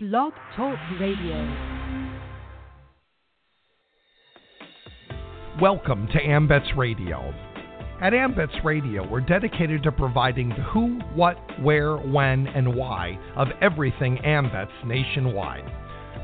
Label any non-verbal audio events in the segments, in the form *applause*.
Blog Talk Radio. Welcome to AMVETS Radio. At AMVETS Radio, we're dedicated to providing the who, what, where, when, and why of everything AMVETS nationwide.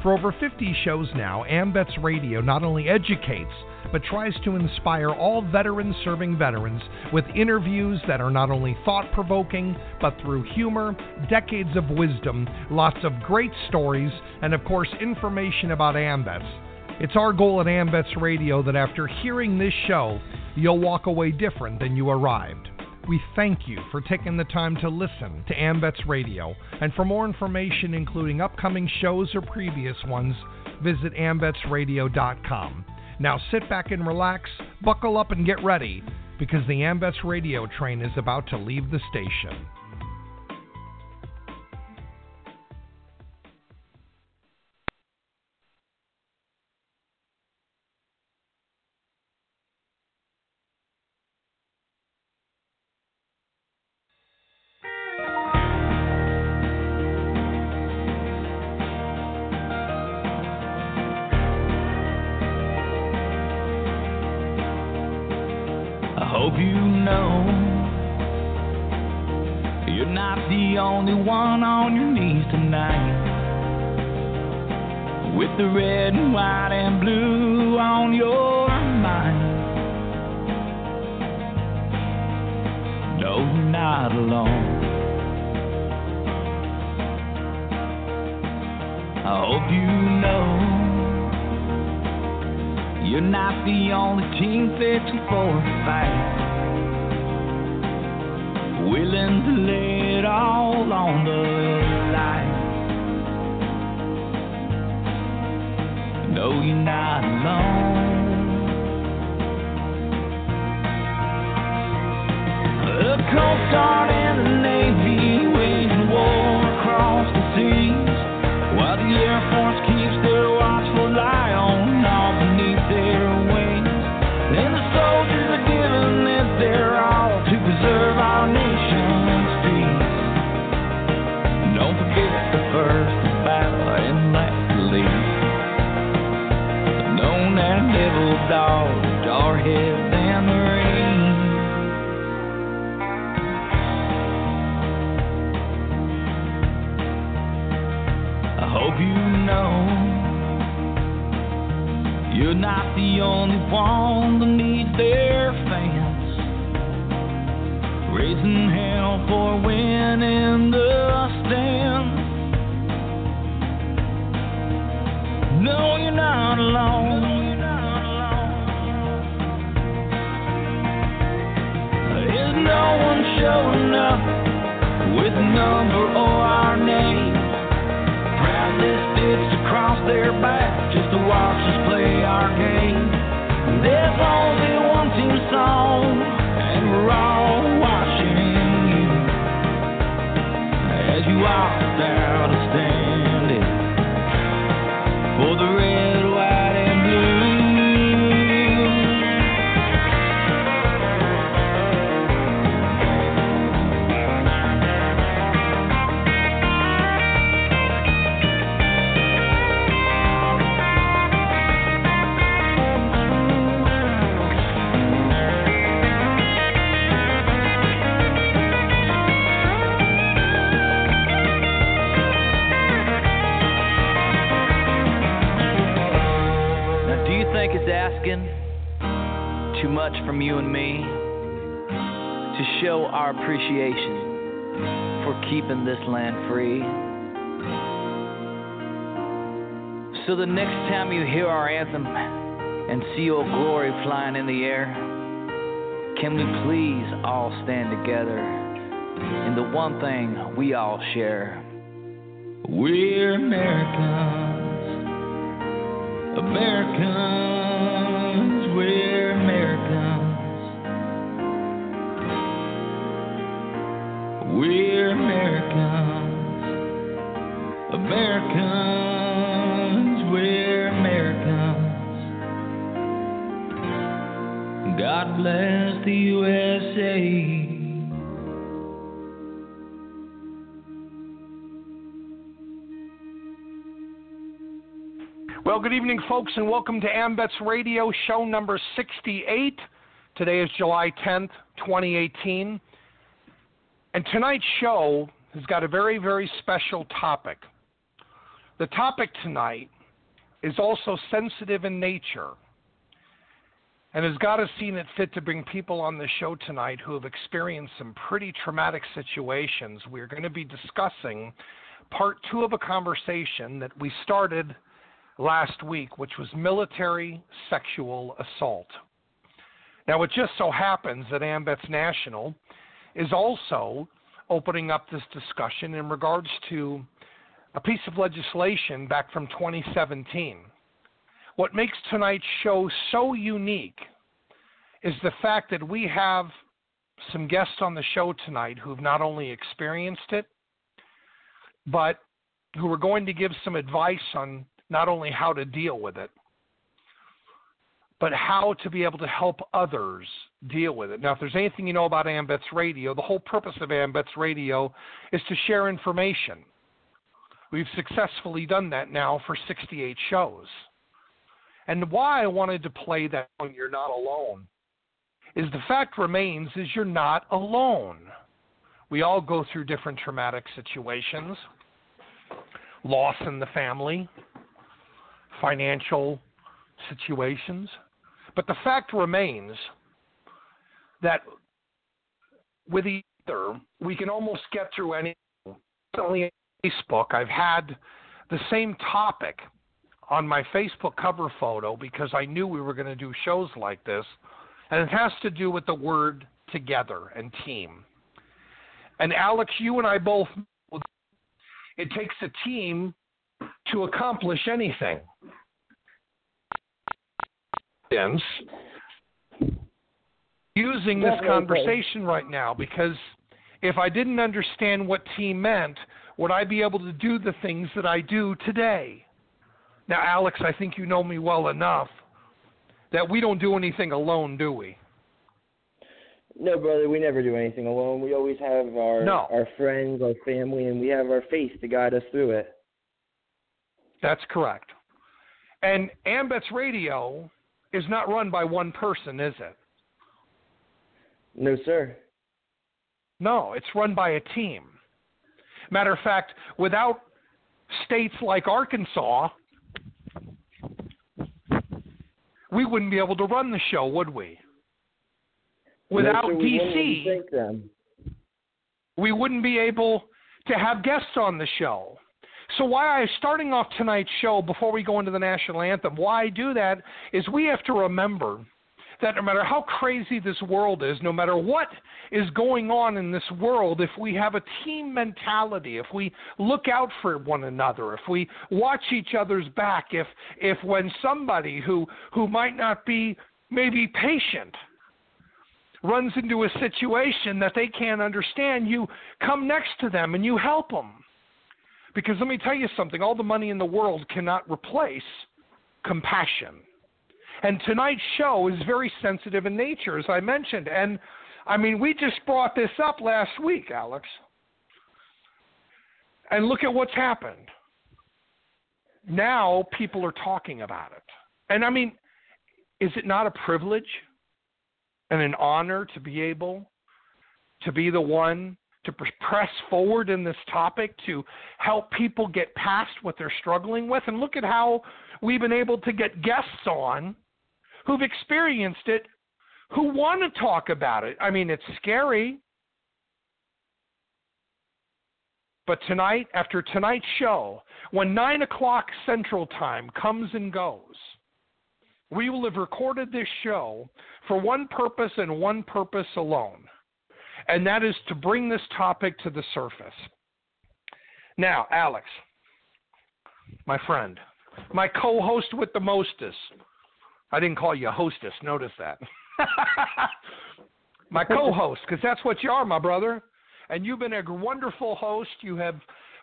For over 50 shows now, AMVETS Radio not only educates, but tries to inspire all veterans serving veterans with interviews that are not only thought provoking, but through humor, decades of wisdom, lots of great stories, and of course, information about AMVETS. It's our goal at AMVETS Radio that after hearing this show, you'll walk away different than you arrived. We thank you for taking the time to listen to AMVETS Radio. And for more information, including upcoming shows or previous ones, visit amvetsradio.com. Now sit back and relax, buckle up and get ready, because the AMVETS radio train is about to leave the station. Appreciation for keeping this land free? So the next time you hear our anthem and see Old Glory flying in the air, can we please all stand together in the one thing we all share? We're Americans. Americans, we're We're Americans. Americans, we're Americans. God bless the USA. Well, good evening, folks, and welcome to AMVETS Radio, show number 68. Today is July 10th, 2018. And tonight's show has got a very, very special topic. The topic tonight is also sensitive in nature and has God has seen it fit to bring people on the show tonight who have experienced some pretty traumatic situations. We're going to be discussing part two of a conversation that we started last week, which was military sexual assault. Now, it just so happens that AMVETS National is also opening up this discussion in regards to a piece of legislation back from 2017. What makes tonight's show so unique is the fact that we have some guests on the show tonight who've not only experienced it, but who are going to give some advice on not only how to deal with it, but how to be able to help others deal with it. Now, if there's anything you know about AMVETS Radio, the whole purpose of AMVETS Radio is to share information. We've successfully done that now for 68 shows. And why I wanted to play that when you're not alone is the fact remains is you're not alone. We all go through different traumatic situations, loss in the family, financial situations. But the fact remains that with either, we can almost get through any. Recently Facebook, I've had the same topic on my Facebook cover photo because I knew we were going to do shows like this, and it has to do with the word together and team. And Alex, you and I both, it takes a team to accomplish anything using this conversation right now because if I didn't understand what team meant, would I be able to do the things that I do today? Now, Alex, I think you know me well enough that we don't do anything alone, do we? No, brother, we never do anything alone. We always have our no. our friends, our family, and we have our faith to guide us through it. That's correct. And AMVETS Radio is not run by one person, is it? No, sir. No, it's run by a team. Matter of fact, without states like Arkansas, we wouldn't be able to run the show, would we? Without no, sir, we DC, we wouldn't be able to have guests on the show. So why I'm starting off tonight's show before we go into the national anthem, why I do that is we have to remember that no matter how crazy this world is, no matter what is going on in this world, if we have a team mentality, if we look out for one another, if we watch each other's back, if if when somebody who who might not be maybe patient runs into a situation that they can't understand, you come next to them and you help them. Because let me tell you something all the money in the world cannot replace compassion. And tonight's show is very sensitive in nature, as I mentioned. And I mean, we just brought this up last week, Alex. And look at what's happened. Now people are talking about it. And I mean, is it not a privilege and an honor to be able to be the one to press forward in this topic to help people get past what they're struggling with. And look at how we've been able to get guests on who've experienced it, who want to talk about it. I mean, it's scary. But tonight, after tonight's show, when 9 o'clock Central Time comes and goes, we will have recorded this show for one purpose and one purpose alone and that is to bring this topic to the surface. Now, Alex, my friend, my co host with the mostest. I didn't call you a hostess, notice that. *laughs* my co host, because that's what you are, my brother. And you've been a wonderful host. You have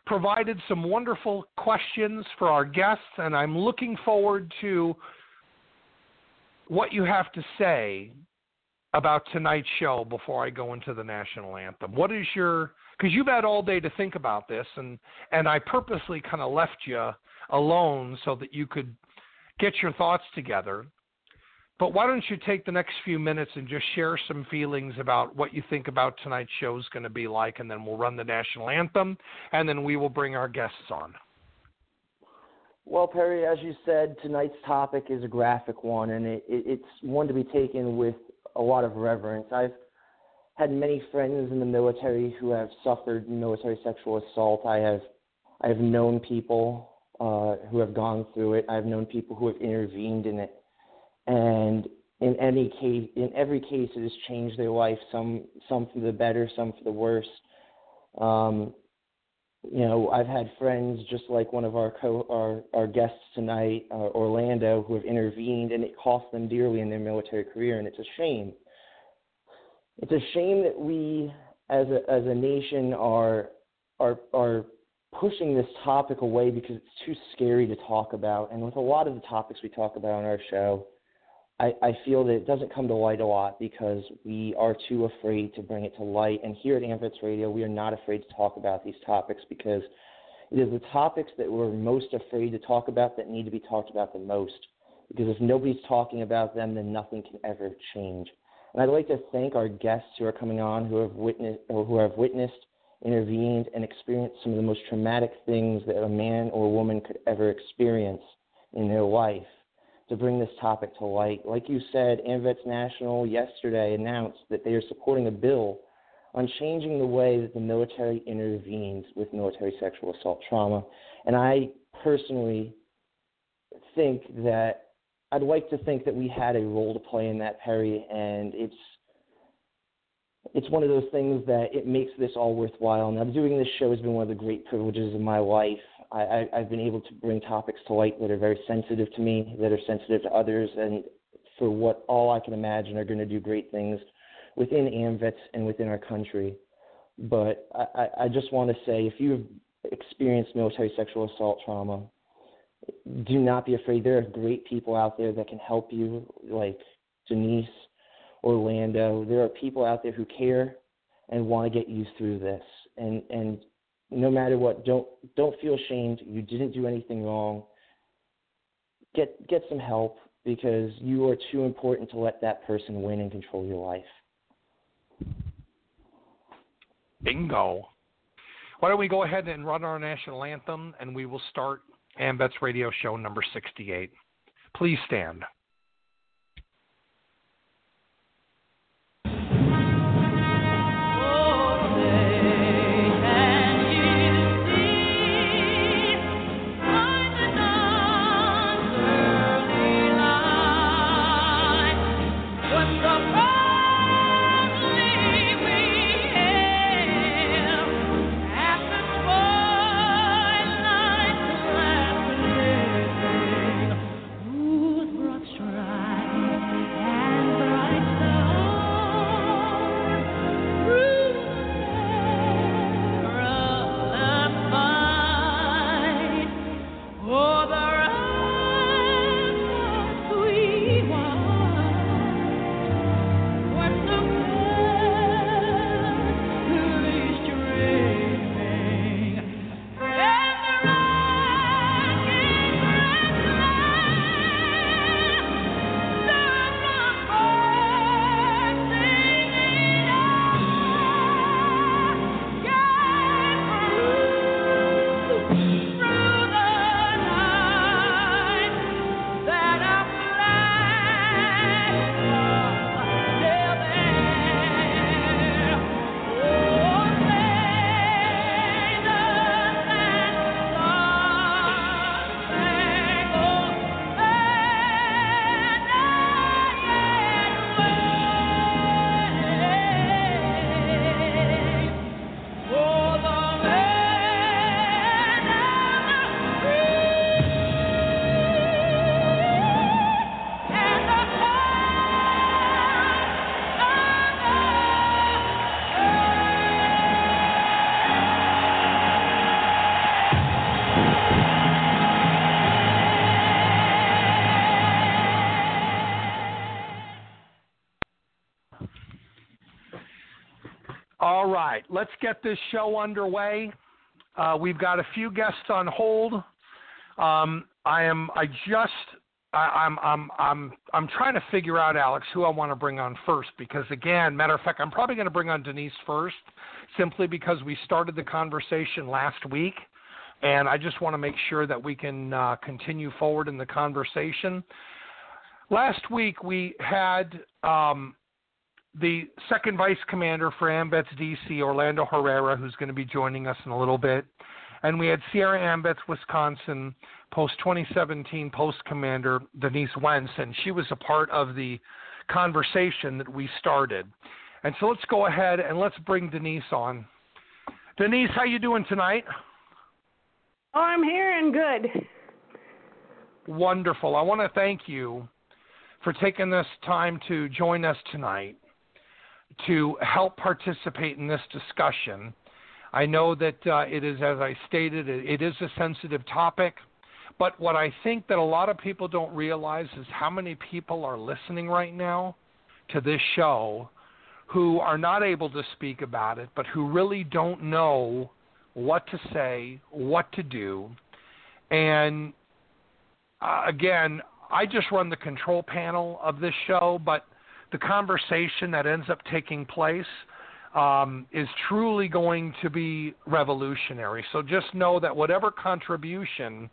provided some wonderful questions for our guests, and I'm looking forward to what you have to say about tonight's show before I go into the national anthem. What is your because you've had all day to think about this and and I purposely kind of left you alone so that you could get your thoughts together. But why don't you take the next few minutes and just share some feelings about what you think about tonight's show is going to be like, and then we'll run the national anthem, and then we will bring our guests on. Well, Perry, as you said, tonight's topic is a graphic one, and it, it, it's one to be taken with a lot of reverence. I've had many friends in the military who have suffered military sexual assault. I have I have known people uh, who have gone through it. I've known people who have intervened in it, and in any case, in every case, it has changed their life. Some some for the better, some for the worse. Um, you know, I've had friends just like one of our co our our guests tonight, uh, Orlando, who have intervened, and it cost them dearly in their military career, and it's a shame. It's a shame that we, as a as a nation, are are are pushing this topic away because it's too scary to talk about. And with a lot of the topics we talk about on our show, I, I feel that it doesn't come to light a lot because we are too afraid to bring it to light. And here at AMVETS Radio, we are not afraid to talk about these topics because it is the topics that we're most afraid to talk about that need to be talked about the most. Because if nobody's talking about them, then nothing can ever change. And I'd like to thank our guests who are coming on who have witnessed or who have witnessed intervened, and experienced some of the most traumatic things that a man or a woman could ever experience in their life to bring this topic to light. Like you said, AMVETS National yesterday announced that they are supporting a bill on changing the way that the military intervenes with military sexual assault trauma. And I personally think that I'd like to think that we had a role to play in that, Perry, and it's it's one of those things that it makes this all worthwhile. Now, doing this show has been one of the great privileges of my life. I, I, have been able to bring topics to light that are very sensitive to me, that are sensitive to others, and for what all I can imagine are going to do great things within AMVETS and within our country. But I, I just want to say if you've experienced military sexual assault trauma, do not be afraid. There are great people out there that can help you, like Denise Orlando. There are people out there who care and want to get you through this. And and no matter what, don't don't feel ashamed. You didn't do anything wrong. Get get some help because you are too important to let that person win and control your life. Bingo. Why don't we go ahead and run our national anthem and we will start AMVETS radio show number 68. Please stand. Right, let's get this show underway. Uh, we've got a few guests on hold. Um, I am. I just I, I'm I'm I'm I'm trying to figure out, Alex, who I want to bring on first because again, matter of fact, I'm probably going to bring on Denise first, simply because we started the conversation last week, and I just want to make sure that we can uh, continue forward in the conversation. Last week we had um, the second vice commander for AMVETS DC, Orlando Herrera, who's going to be joining us in a little bit. And we had Sierra AMVETS Wisconsin post 2017 post commander Denise Wenz, and she was a part of the conversation that we started. And so let's go ahead and let's bring Denise on. Denise, how you doing tonight? Oh, I'm here and good. Wonderful. I want to thank you for taking this time to join us tonight to help participate in this discussion. I know that uh, it is, as I stated, it, it is a sensitive topic. But what I think that a lot of people don't realize is how many people are listening right now to this show who are not able to speak about it, but who really don't know what to say, what to do. And uh, again, I just run the control panel of this show, but the conversation that ends up taking place um, is truly going to be revolutionary. So just know that whatever contribution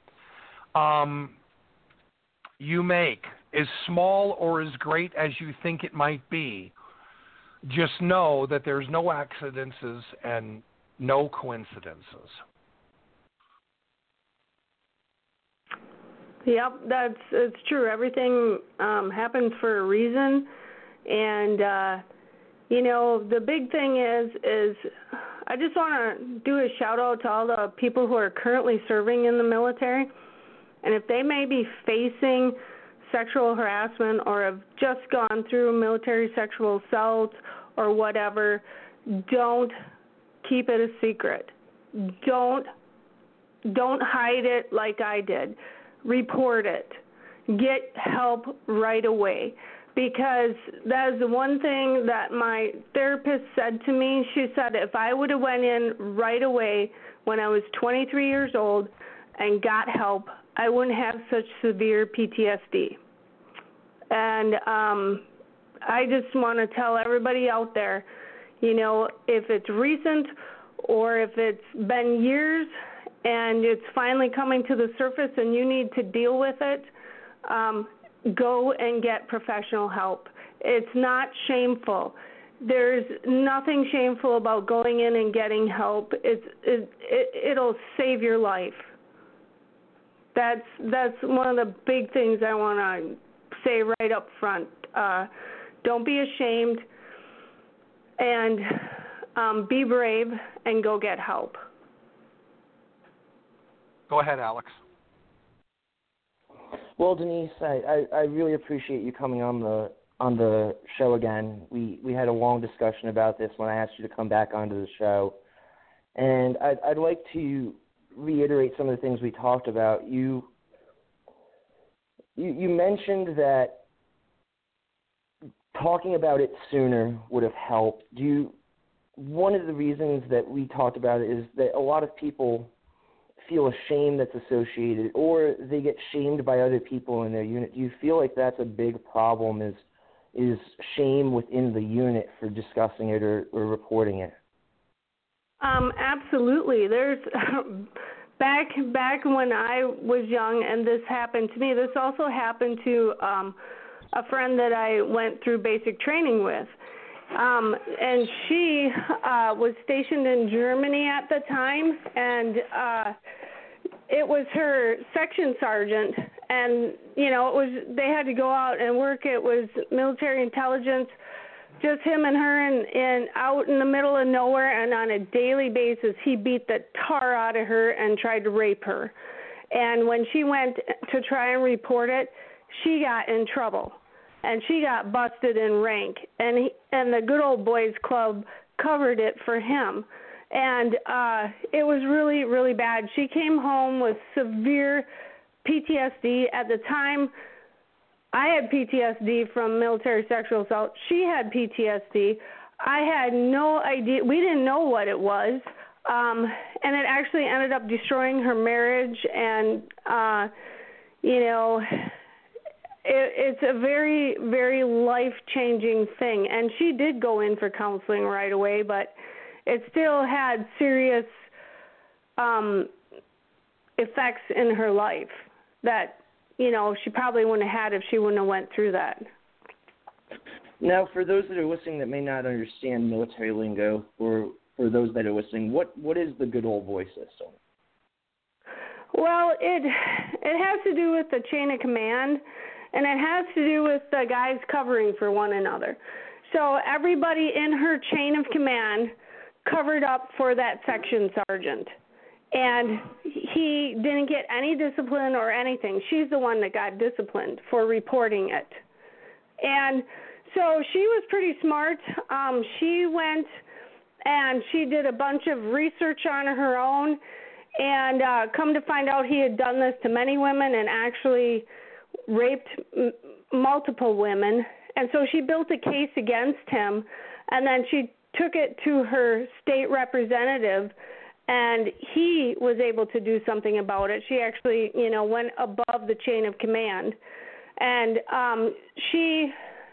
um, you make, as small or as great as you think it might be, just know that there's no accidents and no coincidences. Yep, that's it's true. Everything um, happens for a reason, and uh, you know the big thing is is I just want to do a shout out to all the people who are currently serving in the military, and if they may be facing sexual harassment or have just gone through military sexual assault or whatever, don't keep it a secret. Don't don't hide it like I did. Report it. Get help right away because that is the one thing that my therapist said to me. She said if I would have went in right away when I was 23 years old and got help, I wouldn't have such severe PTSD. And um I just want to tell everybody out there, you know, if it's recent or if it's been years and it's finally coming to the surface and you need to deal with it, um, go and get professional help. It's not shameful. There's nothing shameful about going in and getting help. It's it, it it'll save your life. That's that's one of the big things I want to say right up front. Uh, don't be ashamed, and um, be brave and go get help. Go ahead, Alex. Well, Denise, I, I, I really appreciate you coming on the on the show again. We we had a long discussion about this when I asked you to come back onto the show, and I'd I'd like to reiterate some of the things we talked about. You you, you mentioned that talking about it sooner would have helped. Do you? One of the reasons that we talked about it is that a lot of people feel a shame that's associated or they get shamed by other people in their unit do you feel like that's a big problem is is shame within the unit for discussing it or, or reporting it? Um absolutely. There's *laughs* back back when i was young and this happened to me this also happened to um a friend that i went through basic training with um, and she uh, was stationed in Germany at the time, and uh, it was her section sergeant. And you know, it was they had to go out and work. It was military intelligence, just him and her, and, and out in the middle of nowhere. And on a daily basis, he beat the tar out of her and tried to rape her. And when she went to try and report it, she got in trouble and she got busted in rank. And he, and the good old boys club covered it for him. And uh it was really really bad. She came home with severe PTSD at the time I had PTSD from military sexual assault. She had PTSD I had no idea we didn't know what it was. Um and it actually ended up destroying her marriage and uh you know it, it's a very, very life changing thing. And she did go in for counseling right away, but it still had serious um, effects in her life that you know she probably wouldn't have had if she wouldn't have went through that. Now, for those that are listening that may not understand military lingo, or for those that are listening, what what is the good old boy system? Well, it it has to do with the chain of command, and it has to do with the guys covering for one another. So everybody in her chain of command covered up for that section sergeant. And he didn't get any discipline or anything. She's the one that got disciplined for reporting it. And so she was pretty smart. Um, she went and she did a bunch of research on her own and uh, come to find out he had done this to many women and actually raped m- multiple women. And so she built a case against him, and then she took it to her state representative, and he was able to do something about it. She actually, you know, went above the chain of command, and um, she,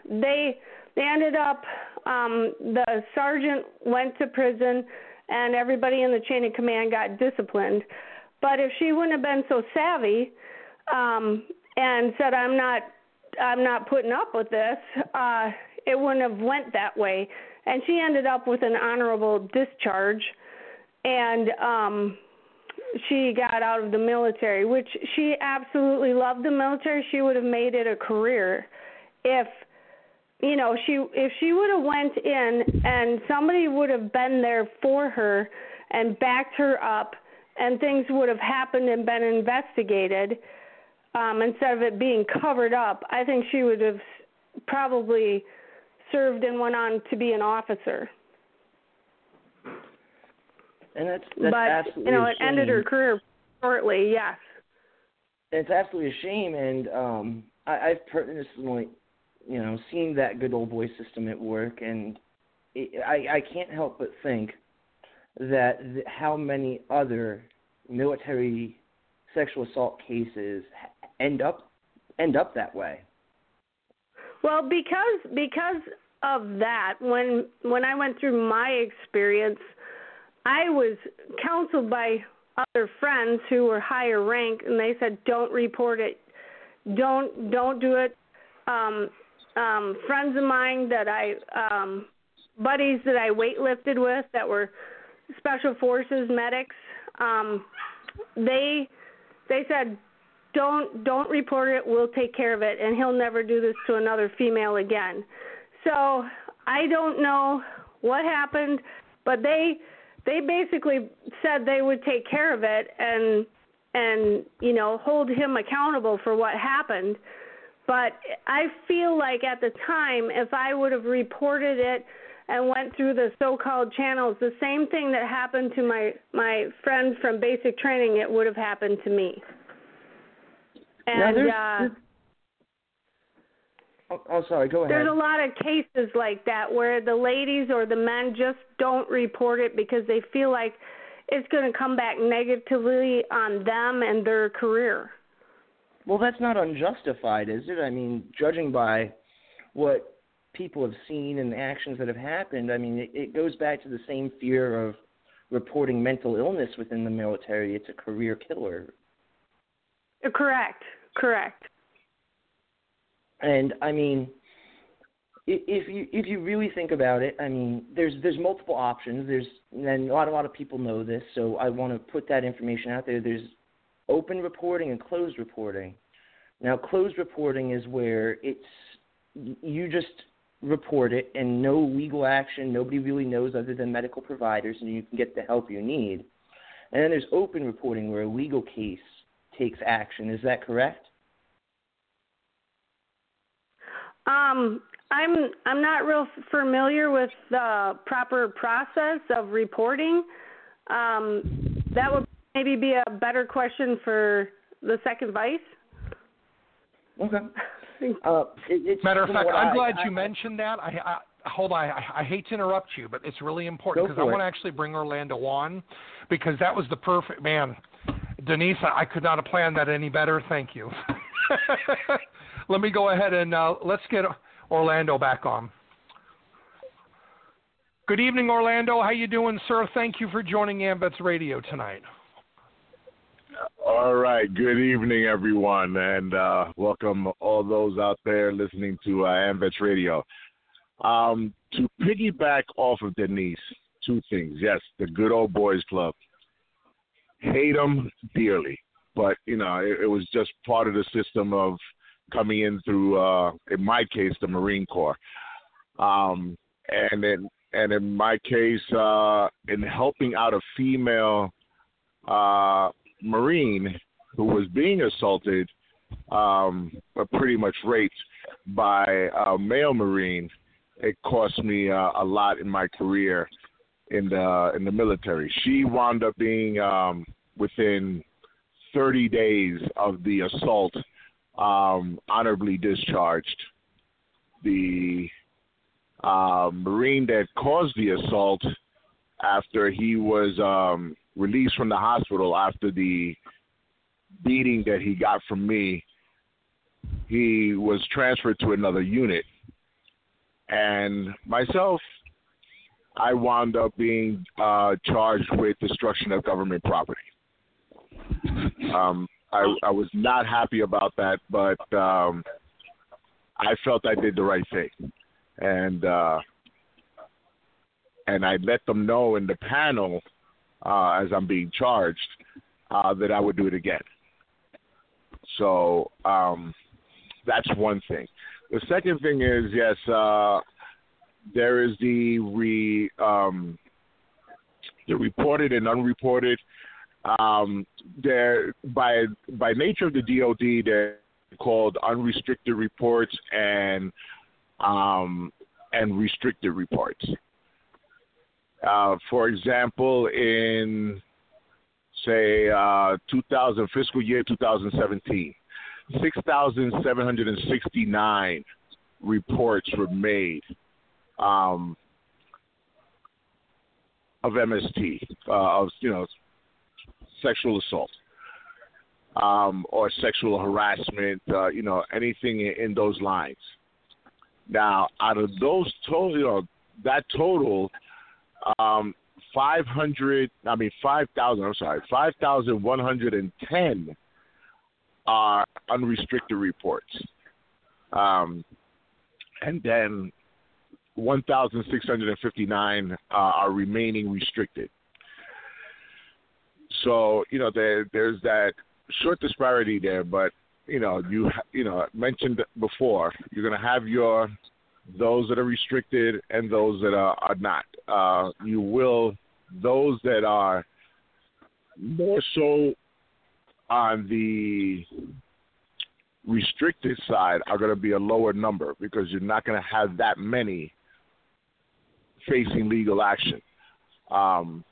they, they ended up. Um, the sergeant went to prison and everybody in the chain of command got disciplined. But if she wouldn't have been so savvy um, and said, "I'm not, I'm not putting up with this," uh, it wouldn't have went that way. And she ended up with an honorable discharge, and um, she got out of the military, which she absolutely loved the military. She would have made it a career if you know she if she would have went in and somebody would have been there for her and backed her up and things would have happened and been investigated um instead of it being covered up i think she would have probably served and went on to be an officer. And that's that's but absolutely you know a it ended her career shortly yes. It's absolutely a shame, and um, I, I've personally you know, seen that good old boy system at work, and it, I I can't help but think that th- how many other military sexual assault cases end up end up that way. Well, because because of that, when when I went through my experience, I was counseled by other friends who were higher rank, and they said, "Don't report it. Don't don't do it." Um, um, friends of mine that I um, buddies that I weightlifted with that were special forces medics, um, they they said don't don't report it. We'll take care of it, and he'll never do this to another female again. So I don't know what happened, but they they basically said they would take care of it and and you know hold him accountable for what happened. But I feel like at the time, if I would have reported it and went through the so-called channels, the same thing that happened to my my friend from basic training, it would have happened to me. Now, And there's- uh, oh, oh, sorry. Go ahead. there's a lot of cases like that where the ladies or the men just don't report it because they feel like it's going to come back negatively on them and their career. Well, that's not unjustified, is it? I mean, judging by what people have seen and the actions that have happened, I mean, it, it goes back to the same fear of reporting mental illness within the military. It's a career killer. Correct. Correct. And I mean, if you if you really think about it, I mean, there's there's multiple options. There's and a lot a lot of people know this, so I want to put that information out there. There's open reporting and closed reporting. Now, closed reporting is where it's you just report it and no legal action. Nobody really knows other than medical providers, and you can get the help you need. And then there's open reporting where a legal case takes action. Is that correct? Um, I'm I'm not real familiar with the proper process of reporting. Um, that would maybe be a better question for the second vice. Okay. *laughs* Uh, it, it's Matter of fact, I'm I- glad I- you mentioned that. I, I hold on. I, I hate to interrupt you, but it's really important because I want to actually bring Orlando on because that was the perfect man. Denise, I could not have planned that any better. Thank you. *laughs* Let me go ahead and uh, let's get Orlando back on. Good evening, Orlando. How you doing, sir? Thank you for joining AMVETS Radio tonight. All right. Good evening, everyone, and uh, welcome all those out there listening to uh, AMVETS Radio. Um, to piggyback off of Denise, two things. Yes, the good old boys club. Hate them dearly, but you know it, it was just part of the system of coming in through, uh, in my case, the Marine Corps. Um, and then and in my case, uh, in helping out a female uh, Marine who was being assaulted, um, pretty much raped by a male Marine, it cost me uh, a lot in my career in the in the military. She wound up being um, within 30 days of the assault, um, honorably discharged. The uh, Marine that caused the assault after he was um, released from the hospital after the beating that he got from me. He was transferred to another unit. And myself, I wound up being uh, charged with destruction of government property. Um, I, I was not happy about that, but um, I felt I did the right thing and uh, and I let them know in the panel uh, as I'm being charged uh, that I would do it again. So um, that's one thing. The second thing is yes, uh, there is the re um, the reported and unreported. Um, there by by nature of the DoD, they're called unrestricted reports and um, and restricted reports. Uh, for example, in say uh, 2000 fiscal year 2017, 6,769 reports were made um, of MST, uh, of you know sexual assault um, or sexual harassment, uh, you know anything in, in those lines. Now, out of those total, you know, that total, um, 500, I mean, 5,000, I'm sorry, 5,110 are unrestricted reports. Um, and then 1,659 uh, are remaining restricted. So, you know, there, there's that short disparity there, but you know, you you know mentioned before, you're going to have your those that are restricted and those that are, are not. Uh, you will those that are more so on the restricted side are going to be a lower number because you're not going to have that many facing legal action. Um,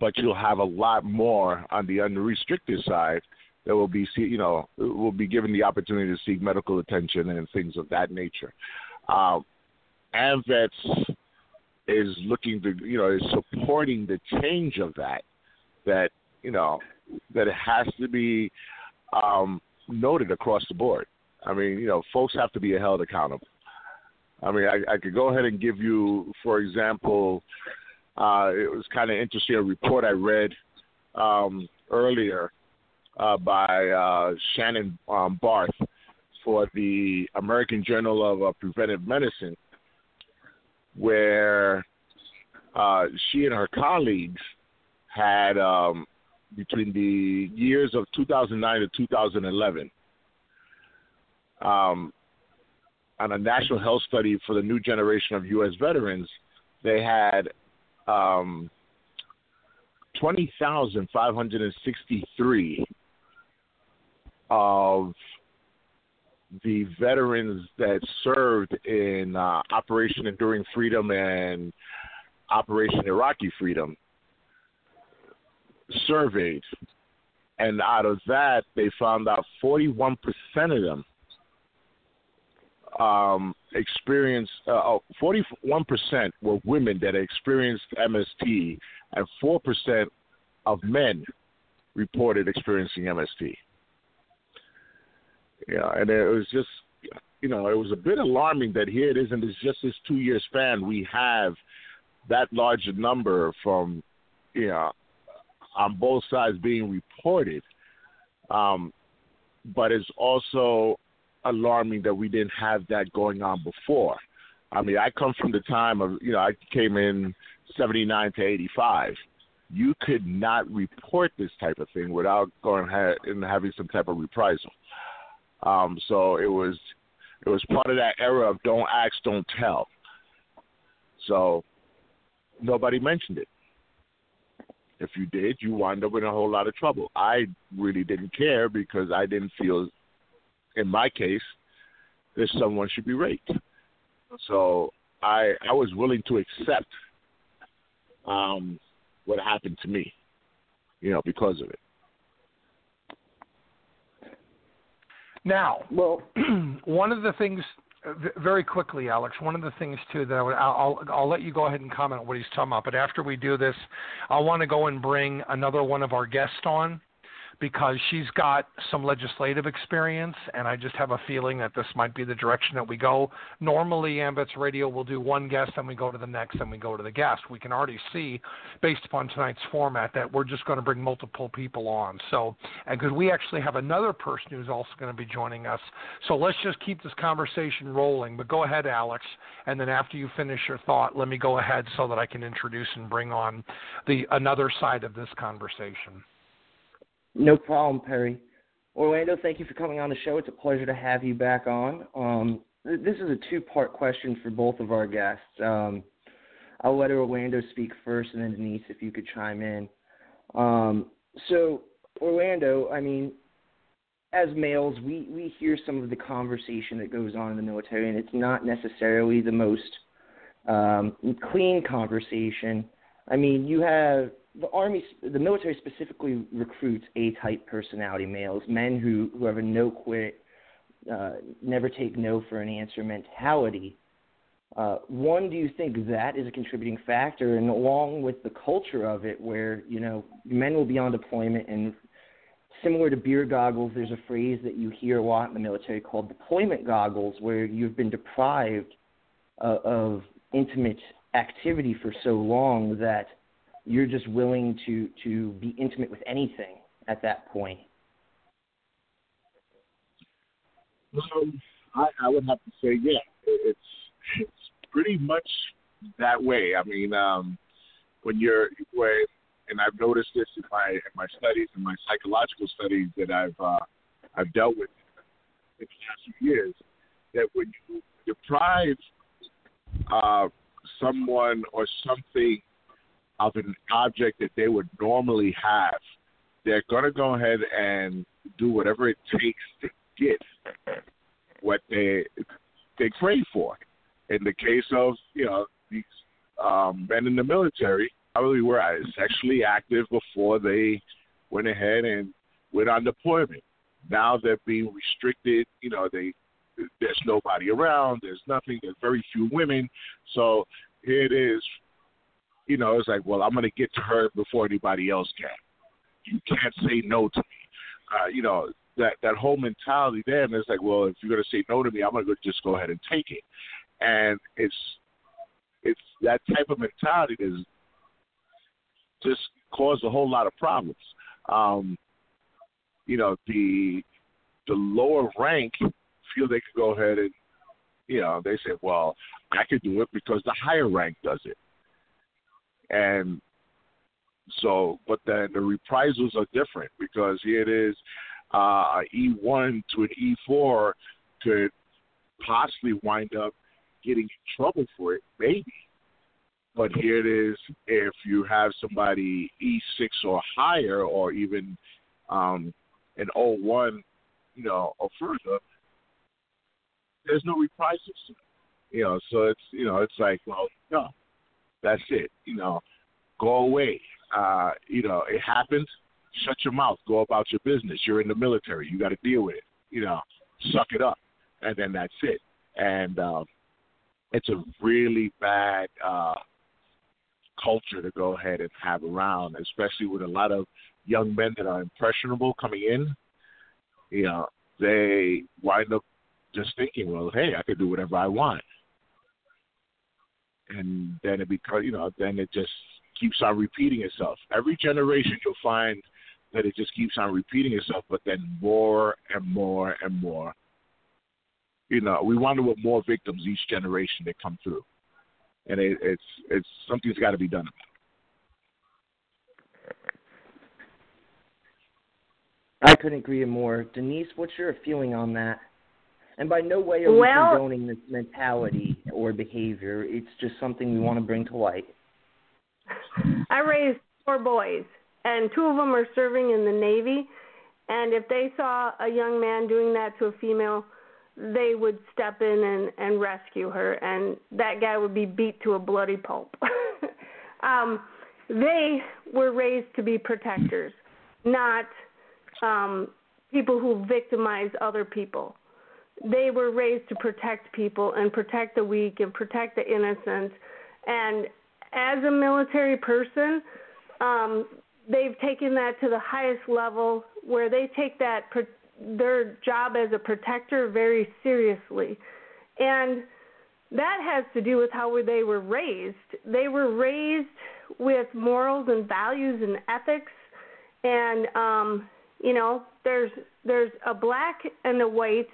but you'll have a lot more on the unrestricted side that will be, you know, will be given the opportunity to seek medical attention and things of that nature. Um, AMVETS is looking to, you know, is supporting the change of that. That you know, that it has to be um, noted across the board. I mean, you know, folks have to be held accountable. I mean, I, I could go ahead and give you, for example, uh, it was kind of interesting a report I read um, earlier uh, by uh, Shannon um, Barth for the American Journal of uh, Preventive Medicine, where uh, she and her colleagues had um, between the years of 2009 to 2011 um, on a national health study for the new generation of U.S. veterans, they had um, 20,563 of the veterans that served in uh, Operation Enduring Freedom and Operation Iraqi Freedom surveyed, and out of that, they found out 41% of them um, experienced, uh, 41% were women that experienced MST, and 4% of men reported experiencing MST. Yeah, and it was just, you know, it was a bit alarming that here it is, and it's just this two year span we have that large number from, you know, on both sides being reported. Um, but it's also alarming that we didn't have that going on before. I mean, I come from the time of, you know, I came in 79 to 85. You could not report this type of thing without going and having some type of reprisal. Um, so it was it was part of that era of don't ask, don't tell. So nobody mentioned it. If you did, you wind up in a whole lot of trouble. I really didn't care because I didn't feel, in my case, that someone should be raped. So I I was willing to accept um, what happened to me, you know, because of it. Now, Well, *clears throat* one of the things, uh, very quickly, Alex. One of the things too that I would, I'll, I'll I'll let you go ahead and comment on what he's talking about. But after we do this, I want to go and bring another one of our guests on because she's got some legislative experience, and I just have a feeling that this might be the direction that we go. Normally, AMVETS Radio will do one guest, then we go to the next, then we go to the guest. We can already see, based upon tonight's format, that we're just going to bring multiple people on. So, and because we actually have another person who's also going to be joining us, so let's just keep this conversation rolling. But go ahead, Alex, and then after you finish your thought, let me go ahead so that I can introduce and bring on the another side of this conversation. No problem, Perry. Orlando, thank you for coming on the show. It's a pleasure to have you back on. Um, th- this is a two-part question for both of our guests. Um, I'll let Orlando speak first, and then Denise, if you could chime in. Um, so, Orlando, I mean, as males, we, we hear some of the conversation that goes on in the military, and it's not necessarily the most um, clean conversation. I mean, you have the army, the military specifically recruits A-type personality males, men who who have a no quit, uh, never take no for an answer mentality. Uh, one, do you think that is a contributing factor, and along with the culture of it, where you know men will be on deployment, and similar to beer goggles, there's a phrase that you hear a lot in the military called deployment goggles, where you've been deprived uh, of intimate activity for so long that you're just willing to to be intimate with anything at that point. Um, I, I would have to say, yeah, it's it's pretty much that way. I mean, um, when you're when, and I've noticed this in my in my studies and my psychological studies that I've uh, I've dealt with in the last few years, that when you deprive uh, someone or something of an object that they would normally have, they're going to go ahead and do whatever it takes to get what they they crave for. In the case of you know these um, men in the military, probably were sexually active before they went ahead and went on deployment. Now they're being restricted. You know they there's nobody around. There's nothing. There's very few women. So here it is. You know, it's like, well, I'm going to get to her before anybody else can. You can't say no to me. Uh, you know, that that whole mentality there, and it's like, well, if you're going to say no to me, I'm going to just go ahead and take it. And it's it's that type of mentality that's just caused a whole lot of problems. Um, you know, the the lower rank feel they could go ahead and, you know, they say, well, I could do it because the higher rank does it. And so, but then the reprisals are different because here it is, uh, E1 to an E4 could possibly wind up getting in trouble for it, maybe. But here it is, if you have somebody E6 or higher, or even um, an O1, you know, or further, there's no reprisals. You know, so it's you know, it's like, well, no, that's it. You know, go away. Uh, you know, it happens. Shut your mouth. Go about your business. You're in the military. You got to deal with it. You know, suck it up, and then that's it. And um, it's a really bad uh, culture to go ahead and have around, especially with a lot of young men that are impressionable coming in. You know, they wind up just thinking, well, hey, I could do whatever I want, and then it becomes, you know, then it just keeps on repeating itself. Every generation, you'll find that it just keeps on repeating itself, but then more and more and more. You know, we wonder what more victims each generation that come through, and it, it's it's something's got to be done about. It. I couldn't agree more. Denise, what's your feeling on that? And by no way are we Well- condoning this mentality or behavior. It's just something we want to bring to light. I raised four boys, and two of them are serving in the Navy. And if they saw a young man doing that to a female, they would step in and, and rescue her, and that guy would be beat to a bloody pulp. *laughs* um, they were raised to be protectors, not um, people who victimize other people. They were raised to protect people and protect the weak and protect the innocent. And as a military person, um, they've taken that to the highest level where they take that pro- their job as a protector very seriously. And that has to do with how they were raised. They were raised with morals and values and ethics and um you know there's there's a black and a white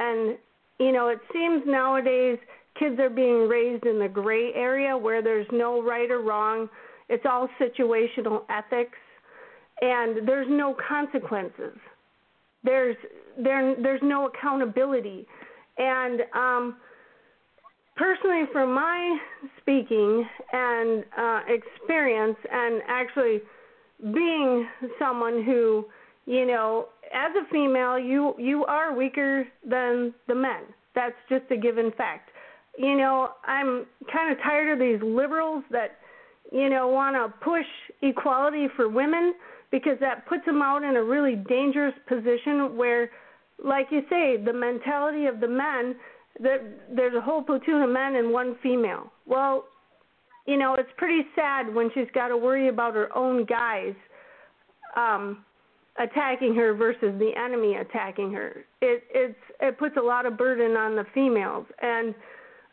and you know it seems nowadays kids are being raised in the gray area where there's no right or wrong. It's all situational ethics. And there's no consequences. There's there there's no accountability. And um personally from my speaking and uh experience and actually being someone who you know as a female you you are weaker than the men. That's just a given fact. You know i'm kind of tired of these liberals that you know want to push equality for women because that puts them out in a really dangerous position where like you say the mentality of the men that there's a whole platoon of men and one female. Well you know it's pretty sad when she's got to worry about her own guys um attacking her versus the enemy attacking her. It it's it puts a lot of burden on the females. And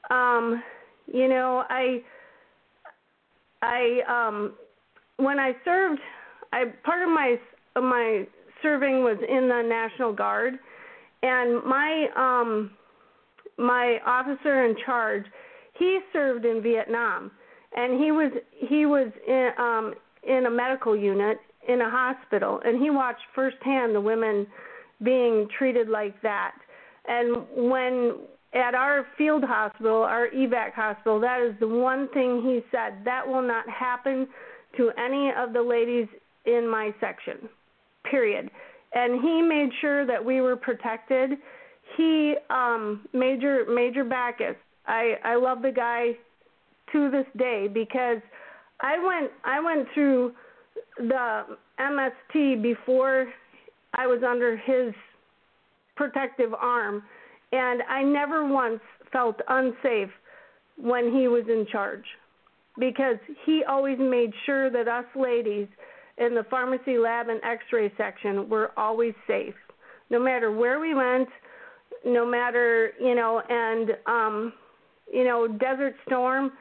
um you know i i um when i served i part of my my serving was in the national guard. And my um my officer in charge he served in vietnam. And he was he was in um in a medical unit in a hospital and he watched firsthand the women being treated like that. And when at our field hospital our evac hospital that is the one thing he said that will not happen to any of the ladies in my section period. And he made sure that we were protected. He um major major backus i i love the guy to this day because I went I went through the MST before I was under his protective arm and I never once felt unsafe when he was in charge because he always made sure that us ladies in the pharmacy lab and x-ray section were always safe no matter where we went no matter you know and um you know desert storm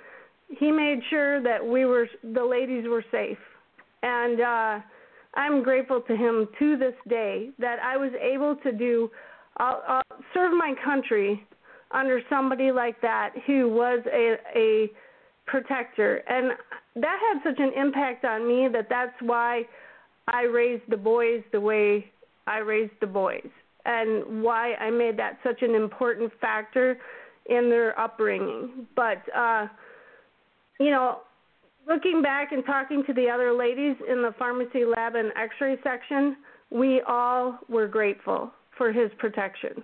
he made sure that we were the ladies were safe and uh i'm grateful to him to this day that i was able to do uh, uh, serve my country under somebody like that who was a a protector. And that had such an impact on me that that's why i raised the boys the way i raised the boys and why i made that such an important factor in their upbringing. But uh you know, looking back and talking to the other ladies in the pharmacy lab and x ray section, we all were grateful for his protection.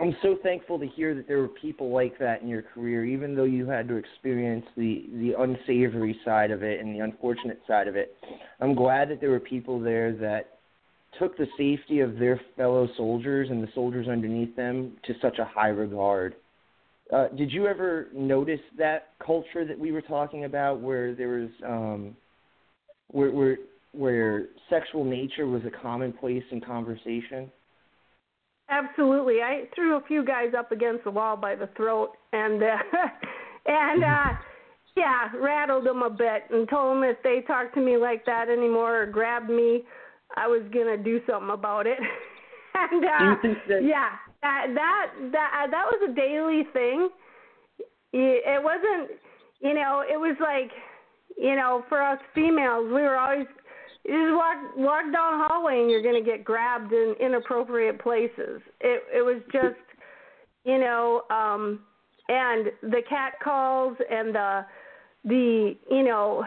I'm so thankful to hear that there were people like that in your career, even though you had to experience the the unsavory side of it and the unfortunate side of it. I'm glad that there were people there that took the safety of their fellow soldiers and the soldiers underneath them to such a high regard. Uh, did you ever notice that culture that we were talking about, where there was, um, where, where where sexual nature was a commonplace in conversation? Absolutely. I threw a few guys up against the wall by the throat and uh, *laughs* and uh yeah, rattled them a bit and told them if they talked to me like that anymore or grabbed me, I was gonna do something about it. *laughs* and uh, Do you think that- yeah, that that that that was a daily thing. It wasn't, you know, it was like, you know, for us females, we were always you just walk walk down the hallway and you're gonna get grabbed in inappropriate places. It it was just, you know, um, and the cat calls and the the you know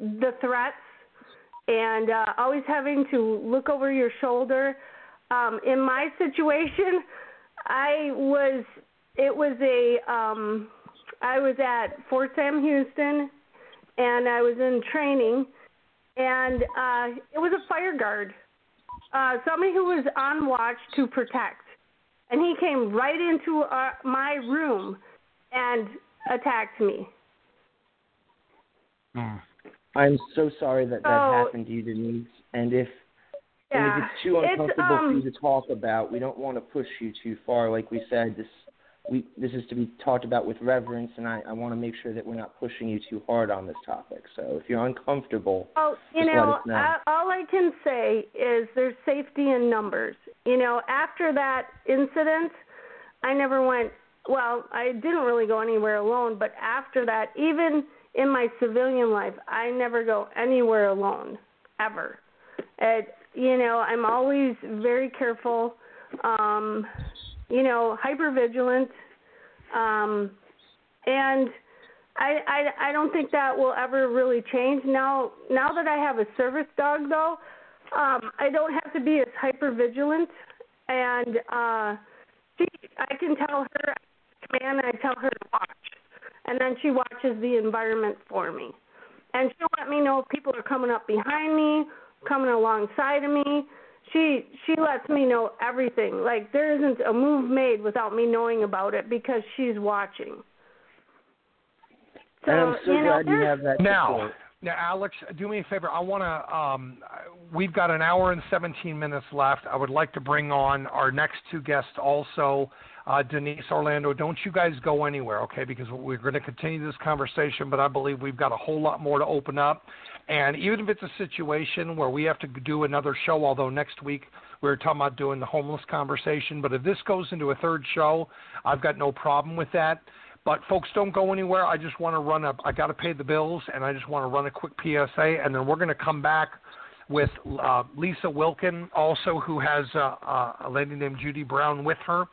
the threats and uh, always having to look over your shoulder. Um, in my situation, I was it was a um, I was at Fort Sam Houston, and I was in training, and uh, it was a fire guard, uh, somebody who was on watch to protect, and he came right into uh, my room and attacked me. I'm so sorry that that happened to you, Denise. And if and Yeah, if it's too It's, uncomfortable for um, you to talk about, we don't want to push you too far. Like we said, this we this is to be talked about with reverence, and I, I want to make sure that we're not pushing you too hard on this topic. So if you're uncomfortable, Well, you know, know. I, all I can say is there's safety in numbers. You know, after that incident, I never went. Well, I didn't really go anywhere alone, but after that, even in my civilian life, I never go anywhere alone ever. It, you know, I'm always very careful. Um, you know, hyper vigilant. Um, and I, I I don't think that will ever really change. Now now that I have a service dog though, um, I don't have to be as hyper vigilant and uh she I can tell her command and I tell her to watch. And then she watches the environment for me. And she'll let me know if people are coming up behind me, coming alongside of me. She she lets me know everything. Like there isn't a move made without me knowing about it because she's watching. So, and I'm so you know, glad you have that Now, support. now, Alex, do me a favor. I want to. Um, we've got an hour and 17 minutes left. I would like to bring on our next two guests also. Uh, Denise Orlando, don't you guys go anywhere, okay? Because we're going to continue this conversation, but I believe we've got a whole lot more to open up. And even if it's a situation where we have to do another show, although next week we were talking about doing the homeless conversation, but if this goes into a third show, I've got no problem with that. But folks, don't go anywhere. I just want to run a. I got to pay the bills, and I just want to run a quick PSA, and then we're going to come back with uh, Lisa Wilken, also who has uh, uh, a lady named Judy Brown with her.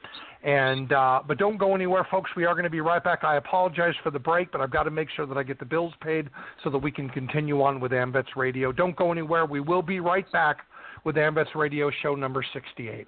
And uh, but don't go anywhere, folks. We are going to be right back. I apologize for the break, but I've got to make sure that I get the bills paid so that we can continue on with AMVETS Radio. Don't go anywhere. We will be right back with AMVETS Radio show number 68.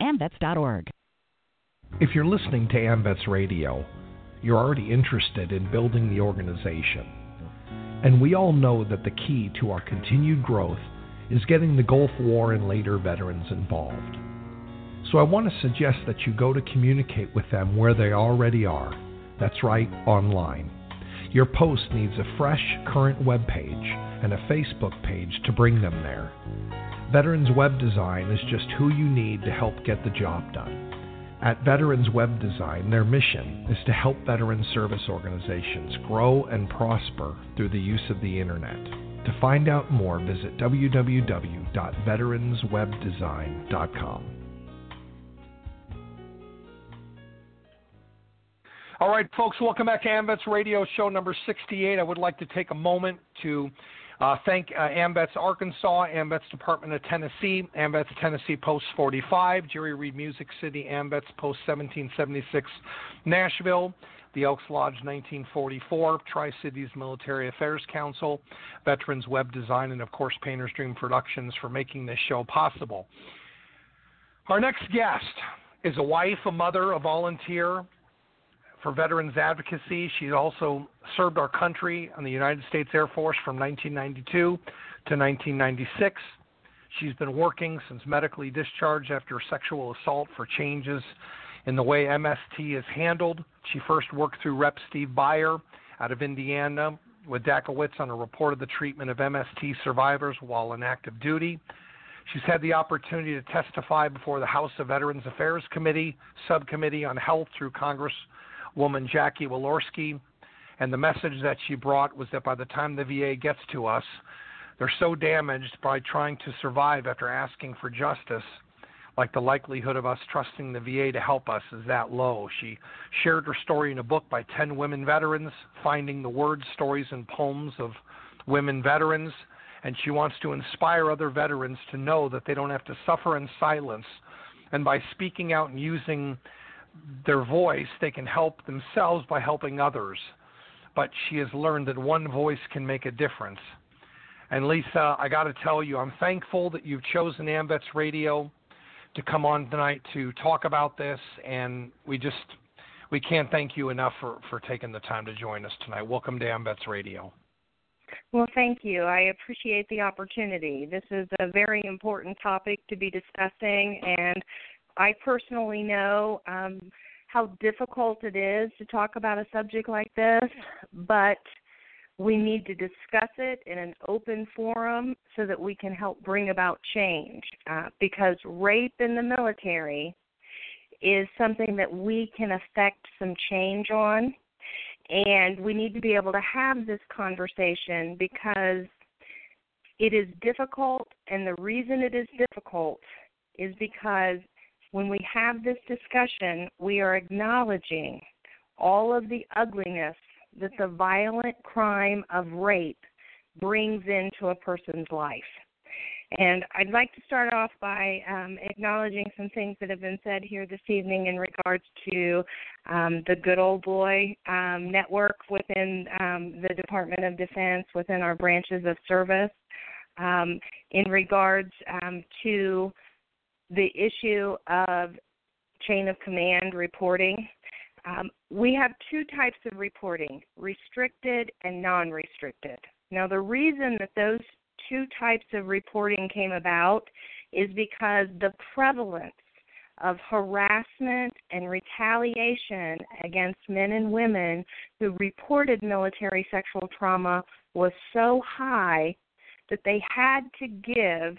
amvets.org. If you're listening to AMVETS Radio, you're already interested in building the organization. And we all know that the key to our continued growth is getting the Gulf War and later veterans involved. So I want to suggest that you go to communicate with them where they already are. That's right, online. Your post needs a fresh, current web page and a Facebook page to bring them there. Veterans Web Design is just who you need to help get the job done. At Veterans Web Design, their mission is to help veteran service organizations grow and prosper through the use of the Internet. To find out more, visit www.veteranswebdesign.com. All right, folks, welcome back to AMVETS Radio Show number 68. I would like to take a moment to uh, thank uh, AMVETS Arkansas, AMVETS Department of Tennessee, AMVETS Tennessee Post 45, Jerry Reed Music City, AMVETS Post 1776 Nashville, the Elks Lodge 1944, Tri Cities Military Affairs Council, Veterans Web Design, and of course Painter's Dream Productions for making this show possible. Our next guest is a wife, a mother, a volunteer for veterans advocacy. She also served our country in the United States Air Force from 1992 to 1996. She's been working since medically discharged after sexual assault for changes in the way MST is handled. She first worked through Rep. Steve Buyer out of Indiana with Dakowitz on a report of the treatment of MST survivors while in active duty. She's had the opportunity to testify before the House of Veterans Affairs Committee, Subcommittee on Health through Congresswoman Jackie Walorski. And the message that she brought was that by the time the VA gets to us, they're so damaged by trying to survive after asking for justice, like the likelihood of us trusting the VA to help us is that low. She shared her story in a book by 10 women veterans, finding the words, stories, and poems of women veterans. And she wants to inspire other veterans to know that they don't have to suffer in silence. And by speaking out and using their voice, they can help themselves by helping others. But she has learned that one voice can make a difference. And Lisa, I got to tell you, I'm thankful that you've chosen AMVETS Radio to come on tonight to talk about this, and we just we can't thank you enough for for taking the time to join us tonight. Welcome to AMVETS Radio. Well, thank you. I appreciate the opportunity. This is a very important topic to be discussing, and I personally know um, how difficult it is to talk about a subject like this, but we need to discuss it in an open forum so that we can help bring about change. Uh, because rape in the military is something that we can affect some change on. And we need to be able to have this conversation because it is difficult. And the reason it is difficult is because when we have this discussion, we are acknowledging all of the ugliness that the violent crime of rape brings into a person's life. And I'd like to start off by um, acknowledging some things that have been said here this evening in regards to um, the Good Old Boy um, network within um, the Department of Defense, within our branches of service, um, in regards um, to the issue of chain of command reporting. Um, we have two types of reporting restricted and non restricted. Now, the reason that those two types of reporting came about is because the prevalence of harassment and retaliation against men and women who reported military sexual trauma was so high that they had to give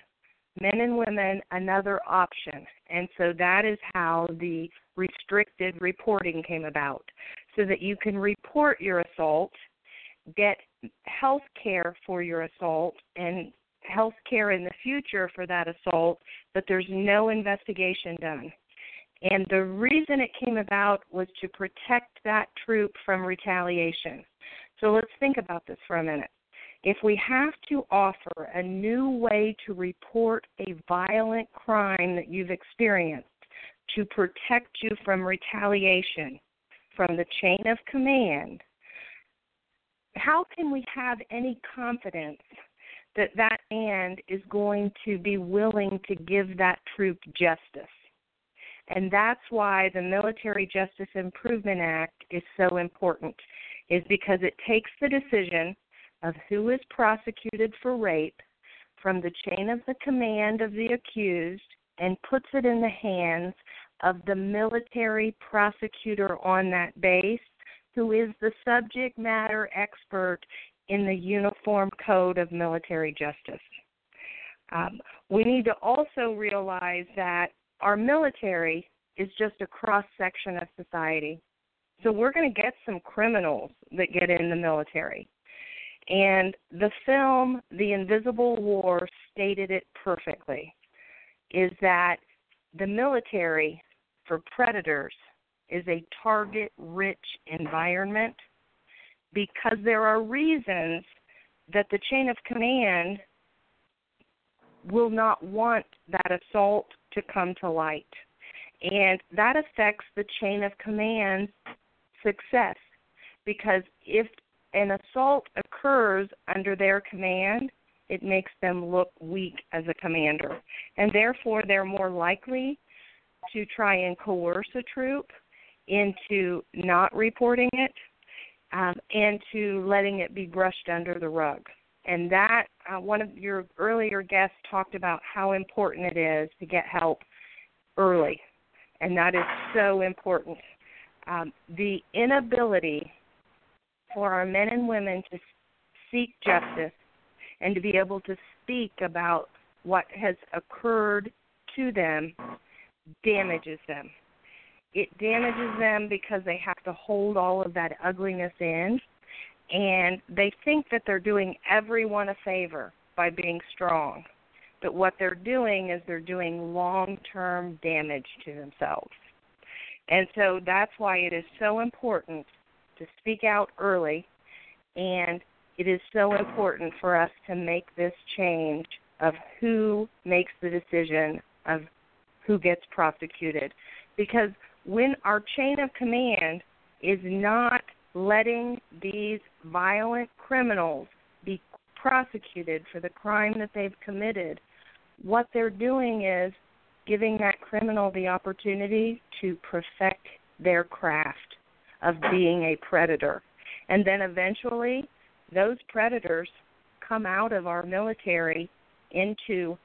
men and women another option. And so that is how the restricted reporting came about so that you can report your assault, get health care for your assault, and health care in the future for that assault, but there's no investigation done. And the reason it came about was to protect that troop from retaliation. So let's think about this for a minute. If we have to offer a new way to report a violent crime that you've experienced to protect you from retaliation from the chain of command, how can we have any confidence that that man is going to be willing to give that troop justice? And that's why the Military Justice Improvement Act is so important, is because it takes the decision of who is prosecuted for rape from the chain of the command of the accused and puts it in the hands of the military prosecutor on that base who is the subject matter expert in the Uniform Code of Military Justice. Um, we need to also realize that our military is just a cross section of society. So we're going to get some criminals that get in the military. And the film The Invisible War stated it perfectly is that the military for predators is a target rich environment because there are reasons that the chain of command will not want that assault to come to light. And that affects the chain of command's success because if an assault occurs under their command, it makes them look weak as a commander. And therefore, they're more likely to try and coerce a troop into not reporting it um, and to letting it be brushed under the rug. And that, uh, one of your earlier guests talked about how important it is to get help early. And that is so important. Um, the inability for our men and women to seek justice and to be able to speak about what has occurred to them damages them. It damages them because they have to hold all of that ugliness in and they think that they're doing everyone a favor by being strong. But what they're doing is they're doing long term damage to themselves. And so that's why it is so important to speak out early and it is so important for us to make this change of who makes the decision of who gets prosecuted. Because when our chain of command is not letting these violent criminals be prosecuted for the crime that they've committed, what they're doing is giving that criminal the opportunity to perfect their craft of being a predator. And then eventually those predators come out of our military into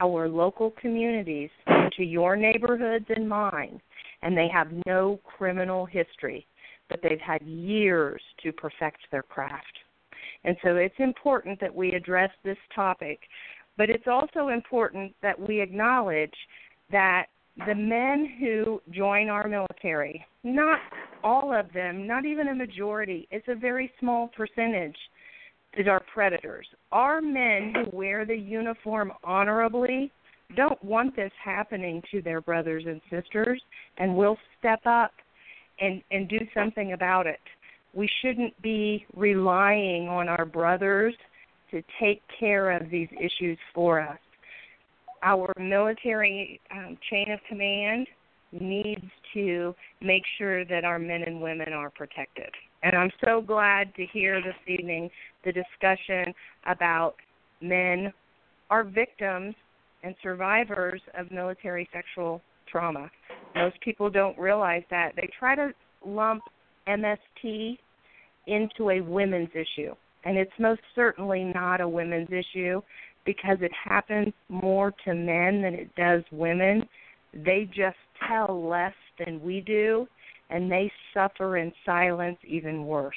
our local communities, into your neighborhoods and mine, and they have no criminal history, but they've had years to perfect their craft. And so it's important that we address this topic, but it's also important that we acknowledge that the men who join our military, not all of them, not even a majority, it's a very small percentage that are predators. Our men who wear the uniform honorably don't want this happening to their brothers and sisters and will step up and, and do something about it. We shouldn't be relying on our brothers to take care of these issues for us our military um, chain of command needs to make sure that our men and women are protected. And I'm so glad to hear this evening the discussion about men are victims and survivors of military sexual trauma. Most people don't realize that. They try to lump MST into a women's issue, and it's most certainly not a women's issue because it happens more to men than it does women. They just tell less than we do, and they suffer in silence even worse.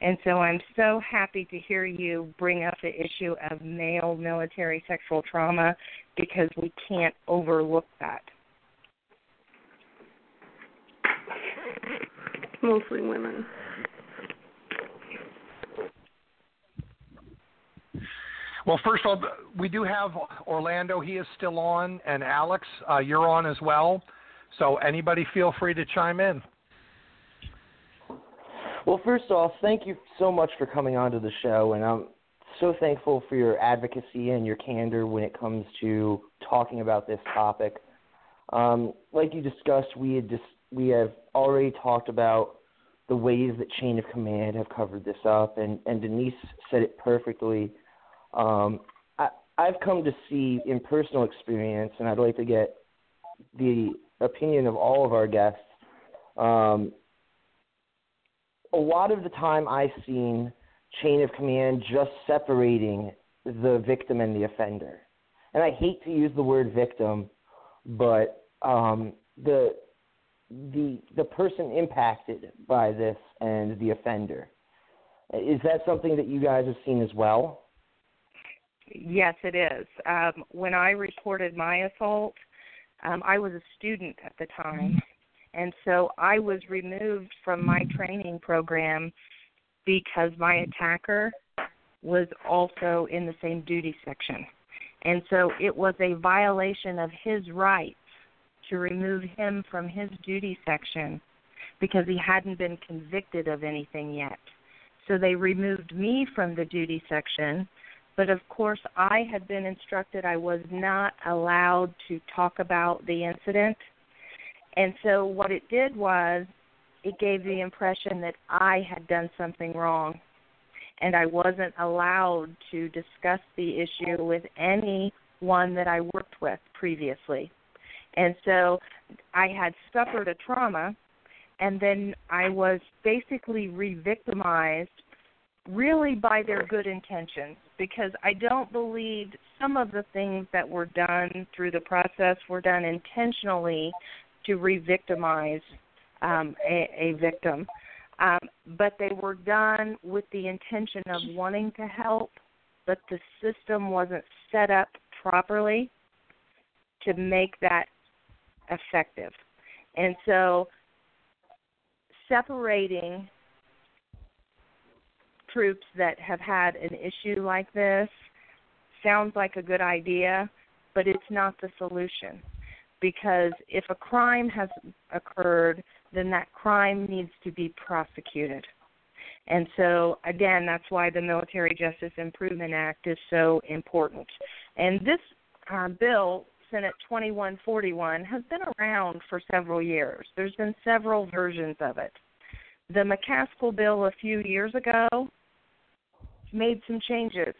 And so I'm so happy to hear you bring up the issue of male military sexual trauma because we can't overlook that. Mostly women. Well, first of all, we do have Orlando. He is still on, and Alex, uh, you're on as well. So anybody feel free to chime in. Well, first off, thank you so much for coming onto the show, and I'm so thankful for your advocacy and your candor when it comes to talking about this topic. Um, like you discussed, we had just we have already talked about the ways that chain of command have covered this up, and, and Denise said it perfectly um, I, I've come to see in personal experience, and I'd like to get the opinion of all of our guests. Um, a lot of the time, I've seen chain of command just separating the victim and the offender. And I hate to use the word victim, but um, the the the person impacted by this and the offender. Is that something that you guys have seen as well? Yes, it is. Um, when I reported my assault, um, I was a student at the time, and so I was removed from my training program because my attacker was also in the same duty section. And so it was a violation of his rights to remove him from his duty section because he hadn't been convicted of anything yet. So they removed me from the duty section but of course, I had been instructed I was not allowed to talk about the incident. And so what it did was it gave the impression that I had done something wrong and I wasn't allowed to discuss the issue with anyone that I worked with previously. And so I had suffered a trauma and then I was basically re victimized really by their good intentions because I don't believe some of the things that were done through the process were done intentionally to re victimize um, a, a victim. Um, but they were done with the intention of wanting to help, but the system wasn't set up properly to make that effective. And so separating troops that have had an issue like this sounds like a good idea, but it's not the solution. Because if a crime has occurred, then that crime needs to be prosecuted. And so, again, that's why the Military Justice Improvement Act is so important. And this uh, bill, Senate 2141, has been around for several years. There's been several versions of it. The McCaskill bill a few years ago made some changes.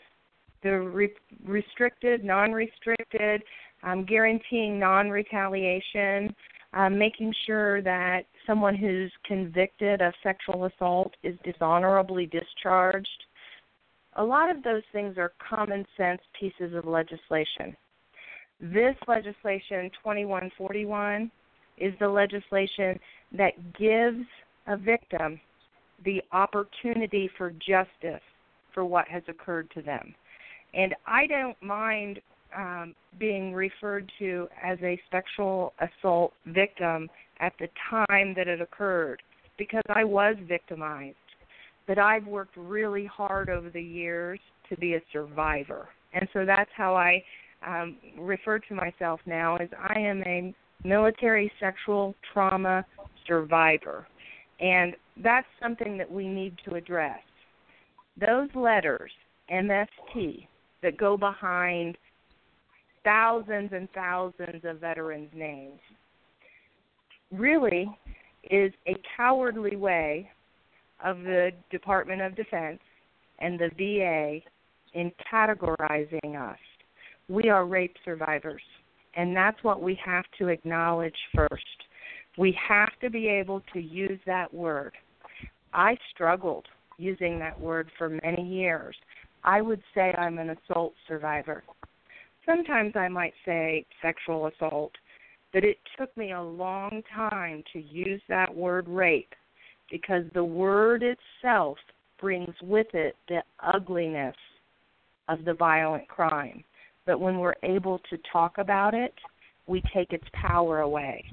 The re- restricted, non restricted, um, guaranteeing non retaliation, um, making sure that someone who's convicted of sexual assault is dishonorably discharged. A lot of those things are common sense pieces of legislation. This legislation, 2141, is the legislation that gives a victim the opportunity for justice for what has occurred to them. And I don't mind um, being referred to as a sexual assault victim at the time that it occurred because I was victimized. But I've worked really hard over the years to be a survivor. And so that's how I um, refer to myself now as I am a military sexual trauma survivor. And that's something that we need to address. Those letters, MST, that go behind thousands and thousands of veterans' names, really is a cowardly way of the Department of Defense and the VA in categorizing us. We are rape survivors, and that's what we have to acknowledge first. We have to be able to use that word. I struggled using that word for many years. I would say I'm an assault survivor. Sometimes I might say sexual assault, but it took me a long time to use that word rape because the word itself brings with it the ugliness of the violent crime. But when we're able to talk about it, we take its power away.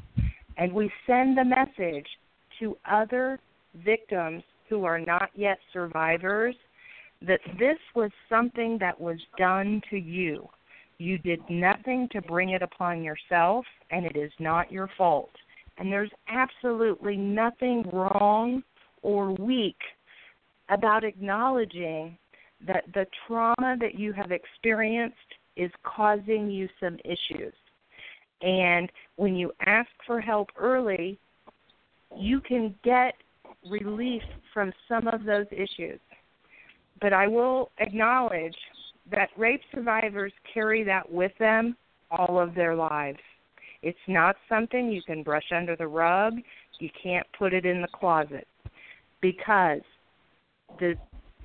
And we send the message to other victims who are not yet survivors that this was something that was done to you. You did nothing to bring it upon yourself, and it is not your fault. And there's absolutely nothing wrong or weak about acknowledging that the trauma that you have experienced is causing you some issues. And when you ask for help early, you can get relief from some of those issues. But I will acknowledge that rape survivors carry that with them all of their lives. It's not something you can brush under the rug. You can't put it in the closet because the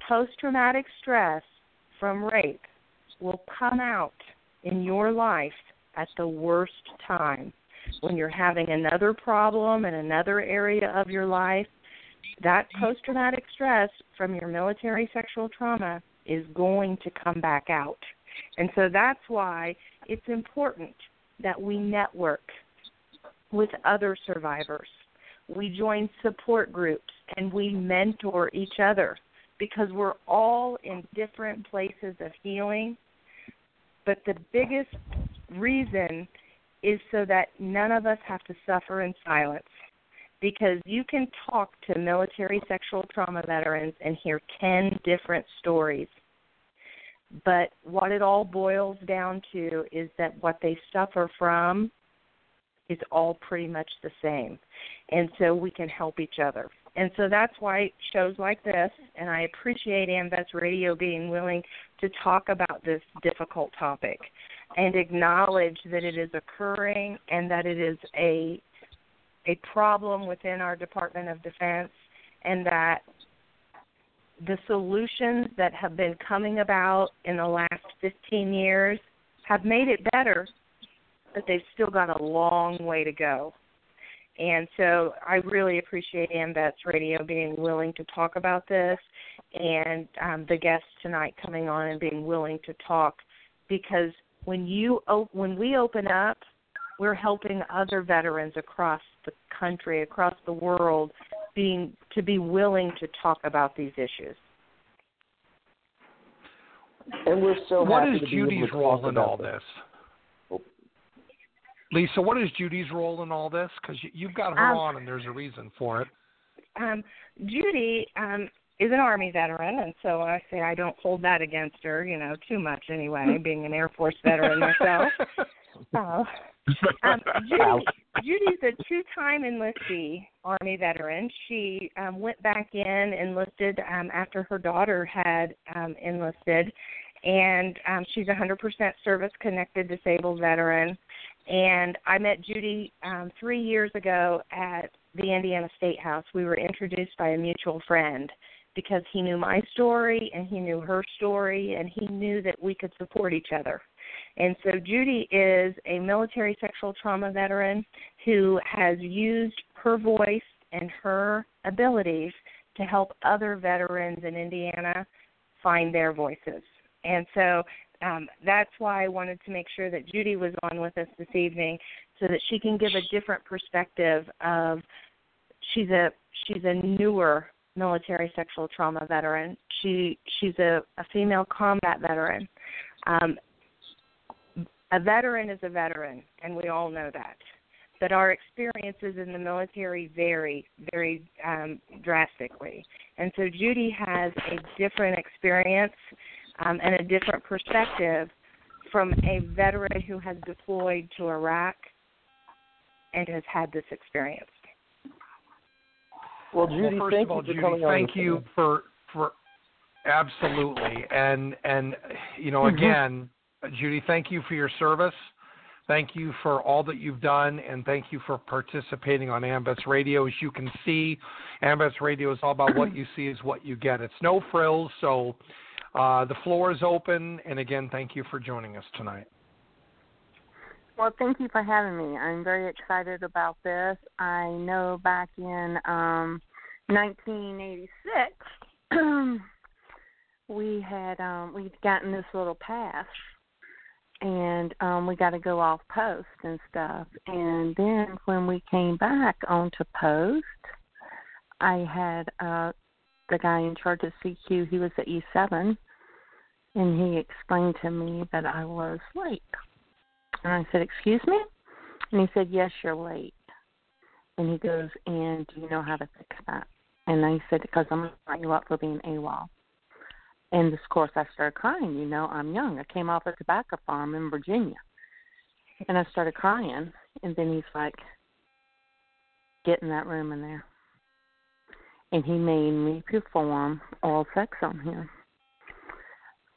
post traumatic stress from rape will come out in your life at the worst time when you're having another problem in another area of your life that post traumatic stress from your military sexual trauma is going to come back out. And so that's why it's important that we network with other survivors. We join support groups and we mentor each other because we're all in different places of healing. But the biggest reason is so that none of us have to suffer in silence because you can talk to military sexual trauma veterans and hear 10 different stories. But what it all boils down to is that what they suffer from is all pretty much the same. And so we can help each other. And so that's why shows like this, and I appreciate AMVETS Radio being willing to talk about this difficult topic and acknowledge that it is occurring and that it is a a problem within our Department of Defense and that the solutions that have been coming about in the last 15 years have made it better, but they've still got a long way to go. And so I really appreciate AMVETS Radio being willing to talk about this and um, the guests tonight coming on and being willing to talk because when you op- when we open up, we're helping other veterans across the country, across the world, being to be willing to talk about these issues. And we're so what happy is to be Judy's able to role in all this. this? Oh. Lisa, what is Judy's role in all this? Because you, you've got her Um, on, and there's a reason for it. Um, Judy um, is an Army veteran, and so I say I don't hold that against her, you know, too much anyway, *laughs* being an Air Force veteran myself. *laughs* Uh, um, Judy, Judy's a two-time enlistee Army veteran. She um, went back in enlisted um, after her daughter had um, enlisted, and um, she's a 100% service-connected disabled veteran. And I met Judy um, three years ago at the Indiana State House. We were introduced by a mutual friend because he knew my story and he knew her story, and he knew that we could support each other. And so Judy is a military sexual trauma veteran who has used her voice and her abilities to help other veterans in Indiana find their voices. And so um, that's why I wanted to make sure that Judy was on with us this evening so that she can give a different perspective of she's a she's a newer military sexual trauma veteran. She she's a, a female combat veteran. Um, a veteran is a veteran, and we all know that. But our experiences in the military vary very um, drastically. And so Judy has a different experience um, and a different perspective from a veteran who has deployed to Iraq and has had this experience. Well, Judy, well, first thank of all, you for Judy, thank you for for absolutely and and you know Mhm. again, Judy, thank you for your service. Thank you for all that you've done, and thank you for participating on AMVETS Radio. As you can see, AMVETS Radio is all about what you see is what you get. It's no frills, so uh, the floor is open. And again, thank you for joining us tonight. Well, thank you for having me. I'm very excited about this. I know back in um 1986 *clears throat* we had um we'd gotten this little pass and um we got to go off post and stuff. And then when we came back onto post, I had uh the guy in charge of CQ, he was at E7, and he explained to me that I was late. And I said, Excuse me? And he said, Yes, you're late. And he goes, And do you know how to fix that? And I said, Because I'm going to write you up for being AWOL. And of course, I started crying. You know, I'm young. I came off a tobacco farm in Virginia. And I started crying. And then he's like, Get in that room in there. And he made me perform oral sex on him.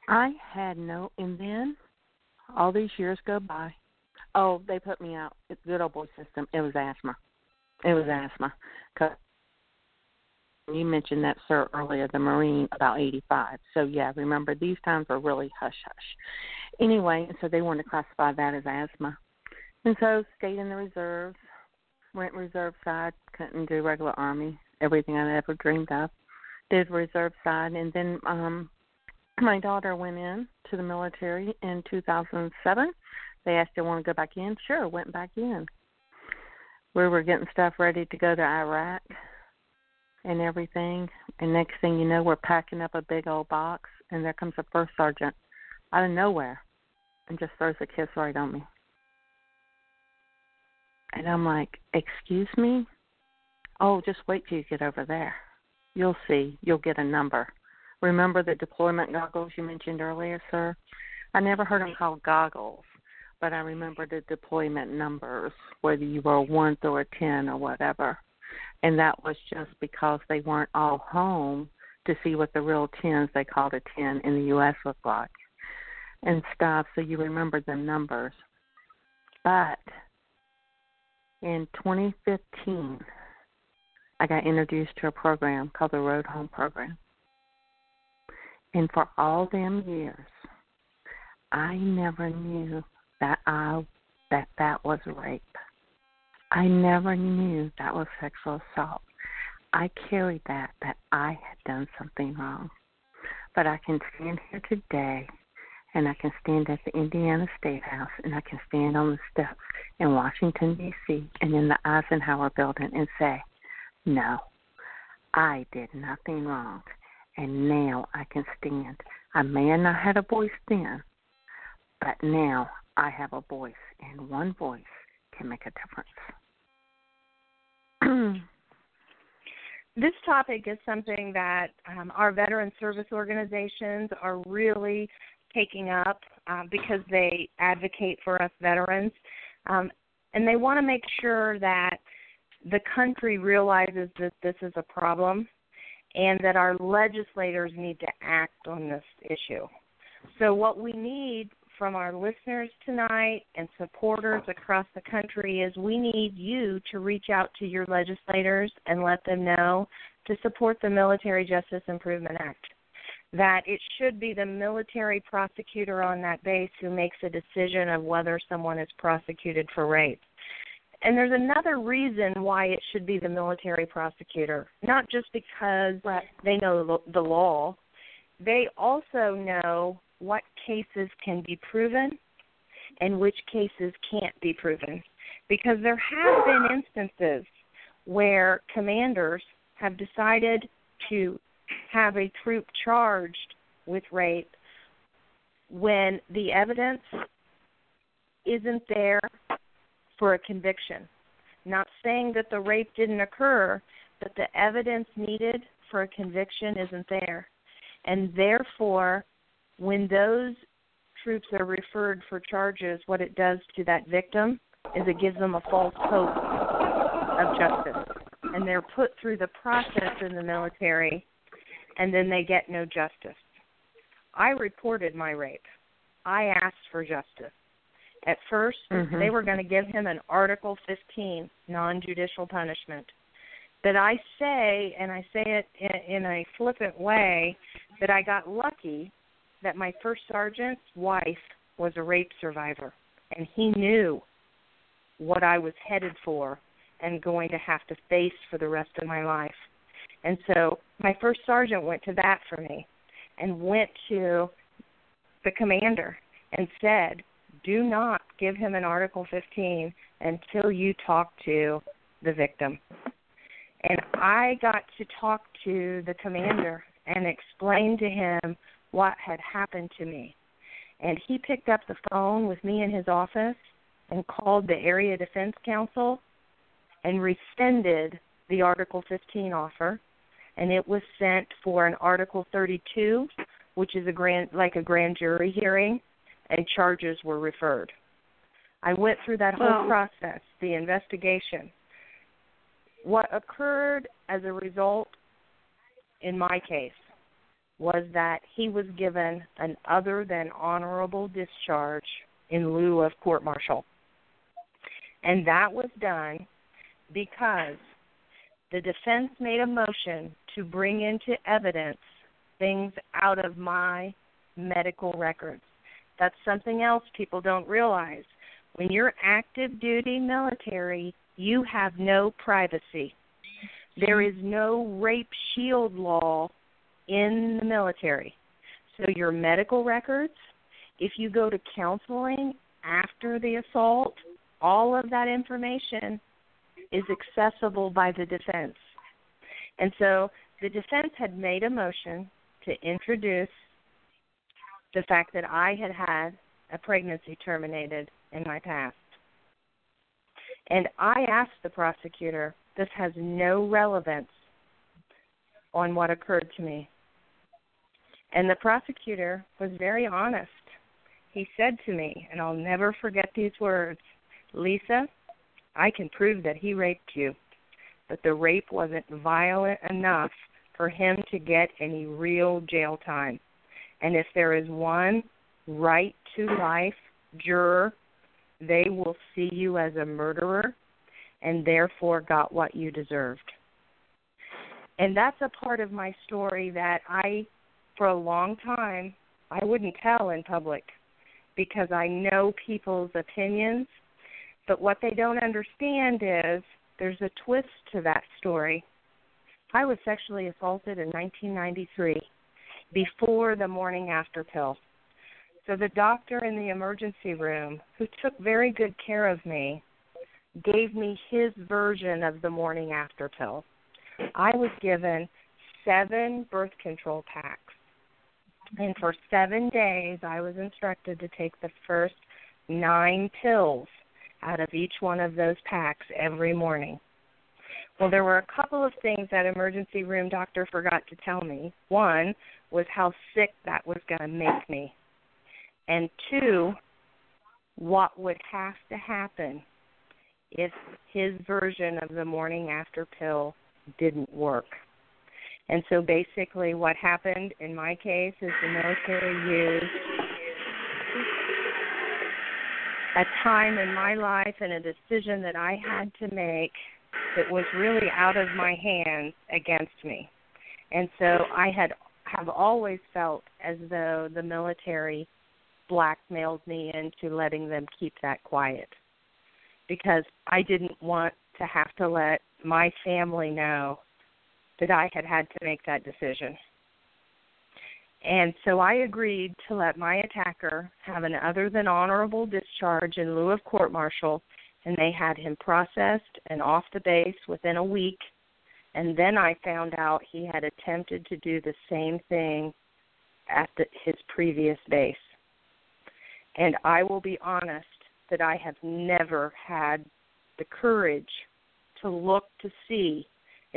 I had no, and then all these years go by. Oh, they put me out. It's good old boy system. It was asthma. It was asthma. You mentioned that, sir, earlier, the Marine about 85. So, yeah, remember, these times were really hush hush. Anyway, so they wanted to classify that as asthma. And so, stayed in the reserves, went reserve side, couldn't do regular Army, everything I'd ever dreamed of. Did reserve side, and then um my daughter went in to the military in 2007. They asked if I want to go back in. Sure, went back in. We were getting stuff ready to go to Iraq and everything. And next thing you know, we're packing up a big old box, and there comes a first sergeant out of nowhere and just throws a kiss right on me. And I'm like, Excuse me? Oh, just wait till you get over there. You'll see. You'll get a number. Remember the deployment goggles you mentioned earlier, sir? I never heard them called goggles, but I remember the deployment numbers, whether you were a one through a ten or whatever. And that was just because they weren't all home to see what the real tens they called a ten in the US looked like and stuff, so you remember the numbers. But in 2015, I got introduced to a program called the Road Home Program. And for all them years, I never knew that I that that was rape. I never knew that was sexual assault. I carried that that I had done something wrong. But I can stand here today and I can stand at the Indiana State House and I can stand on the steps in Washington D.C. and in the Eisenhower building and say, "No. I did nothing wrong." And now I can stand. I may have not had a voice then, but now I have a voice, and one voice can make a difference. *clears throat* this topic is something that um, our veteran service organizations are really taking up uh, because they advocate for us veterans. Um, and they want to make sure that the country realizes that this is a problem and that our legislators need to act on this issue. So, what we need from our listeners tonight and supporters across the country is we need you to reach out to your legislators and let them know to support the Military Justice Improvement Act. That it should be the military prosecutor on that base who makes a decision of whether someone is prosecuted for rape. And there's another reason why it should be the military prosecutor, not just because right. they know the law, they also know what cases can be proven and which cases can't be proven. Because there have been instances where commanders have decided to have a troop charged with rape when the evidence isn't there for a conviction. Not saying that the rape didn't occur, but the evidence needed for a conviction isn't there. And therefore, when those troops are referred for charges, what it does to that victim is it gives them a false hope of justice. And they're put through the process in the military, and then they get no justice. I reported my rape. I asked for justice. At 1st mm-hmm. they were going to give him an Article 15 non judicial punishment. But I say, and I say it in, in a flippant way, that I got lucky that my first sergeant's wife was a rape survivor, and he knew what I was headed for and going to have to face for the rest of my life. And so my first sergeant went to that for me and went to the commander and said, do not give him an Article 15 until you talk to the victim. And I got to talk to the commander and explain to him what had happened to me. And he picked up the phone with me in his office and called the Area Defense Counsel and rescinded the Article 15 offer. And it was sent for an Article 32, which is a grand like a grand jury hearing, and charges were referred. I went through that whole process, the investigation. What occurred as a result in my case was that he was given an other than honorable discharge in lieu of court martial. And that was done because the defense made a motion to bring into evidence things out of my medical records. That's something else people don't realize. When you're active duty military, you have no privacy. There mm-hmm. is no rape shield law in the military. So your medical records, if you go to counseling after the assault, all of that information is accessible by the defense. And so the defense had made a motion to introduce the fact that I had had a pregnancy terminated in my past. And I asked the prosecutor, this has no relevance on what occurred to me. And the prosecutor was very honest. he said to me, and I'll never forget these words Lisa, I can prove that he raped you, but the rape wasn't violent enough for him to get any real jail time. And if there is one right to life juror, they will see you as a murderer and therefore got what you deserved. And that's a part of my story that I, for a long time, I wouldn't tell in public because I know people's opinions. But what they don't understand is there's a twist to that story. I was sexually assaulted in 1993 before the morning after pill. So the doctor in the emergency room, who took very good care of me, gave me his version of the morning after pill. I was given seven birth control packs. And for seven days, I was instructed to take the first nine pills out of each one of those packs every morning. Well, there were a couple of things that emergency room doctor forgot to tell me. One was how sick that was going to make me. And two, what would have to happen if his version of the morning after pill didn't work. And so basically, what happened in my case is the military used a time in my life and a decision that I had to make that was really out of my hands against me. And so I had have always felt as though the military blackmailed me into letting them keep that quiet because I didn't want to have to let my family know that I had had to make that decision. And so I agreed to let my attacker have an other than honorable discharge in lieu of court martial, and they had him processed and off the base within a week. And then I found out he had attempted to do the same thing at the, his previous base. And I will be honest that I have never had the courage to look to see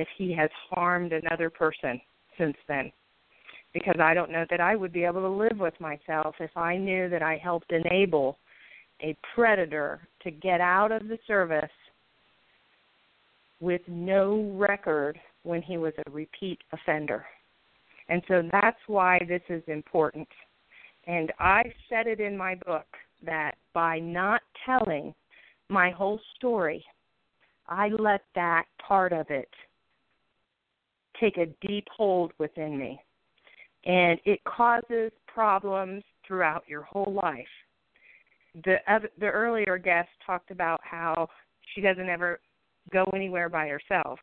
if he has harmed another person since then. Because I don't know that I would be able to live with myself if I knew that I helped enable a predator to get out of the service with no record when he was a repeat offender. And so that's why this is important. And I said it in my book that by not telling my whole story, I let that part of it take a deep hold within me. And it causes problems throughout your whole life. The other, the earlier guest talked about how she doesn't ever go anywhere by herself.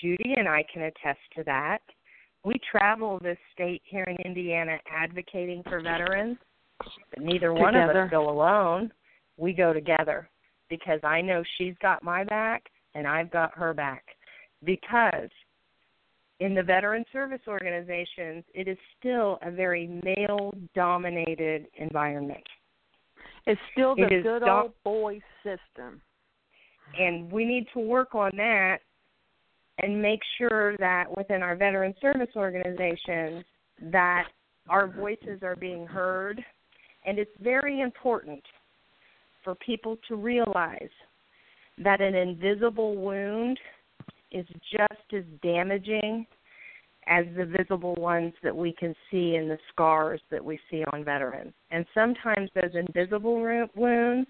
Judy and I can attest to that. We travel this state here in Indiana advocating for veterans but neither one of us go alone. We go together because I know she's got my back and I've got her back. Because in the veteran service organizations, it is still a very male dominated environment. It's still the it good dom- old boy system. And we need to work on that and make sure that within our veteran service organizations that our voices are being heard and it's very important for people to realize that an invisible wound is just as damaging as the visible ones that we can see in the scars that we see on veterans. And sometimes those invisible wounds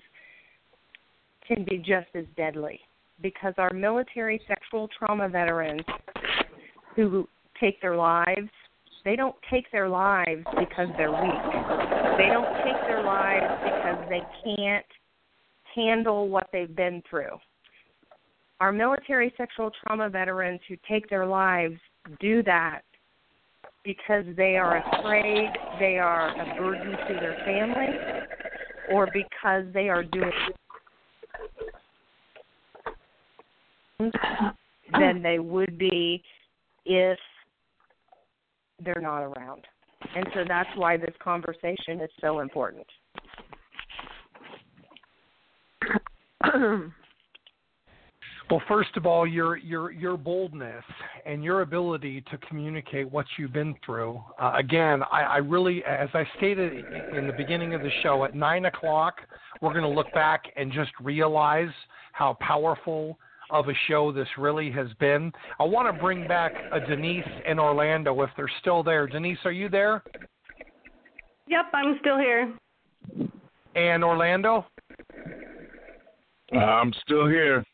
can be just as deadly because our military sexual trauma veterans who take their lives they don't take their lives because they're weak. They don't take their lives because they can't handle what they've been through. Our military sexual trauma veterans who take their lives do that because they are afraid they are a burden to their family or because they are doing than they would be if they're not around. And so that's why this conversation is so important. *clears throat* well, first of all, your your your boldness and your ability to communicate what you've been through. Uh, again, I, I really, as I stated in the beginning of the show, at nine o'clock, we're going to look back and just realize how powerful of a show this really has been. I want to bring back uh, Denise and Orlando if they're still there. Denise, are you there? Yep, I'm still here. And Orlando? Uh, I'm still here.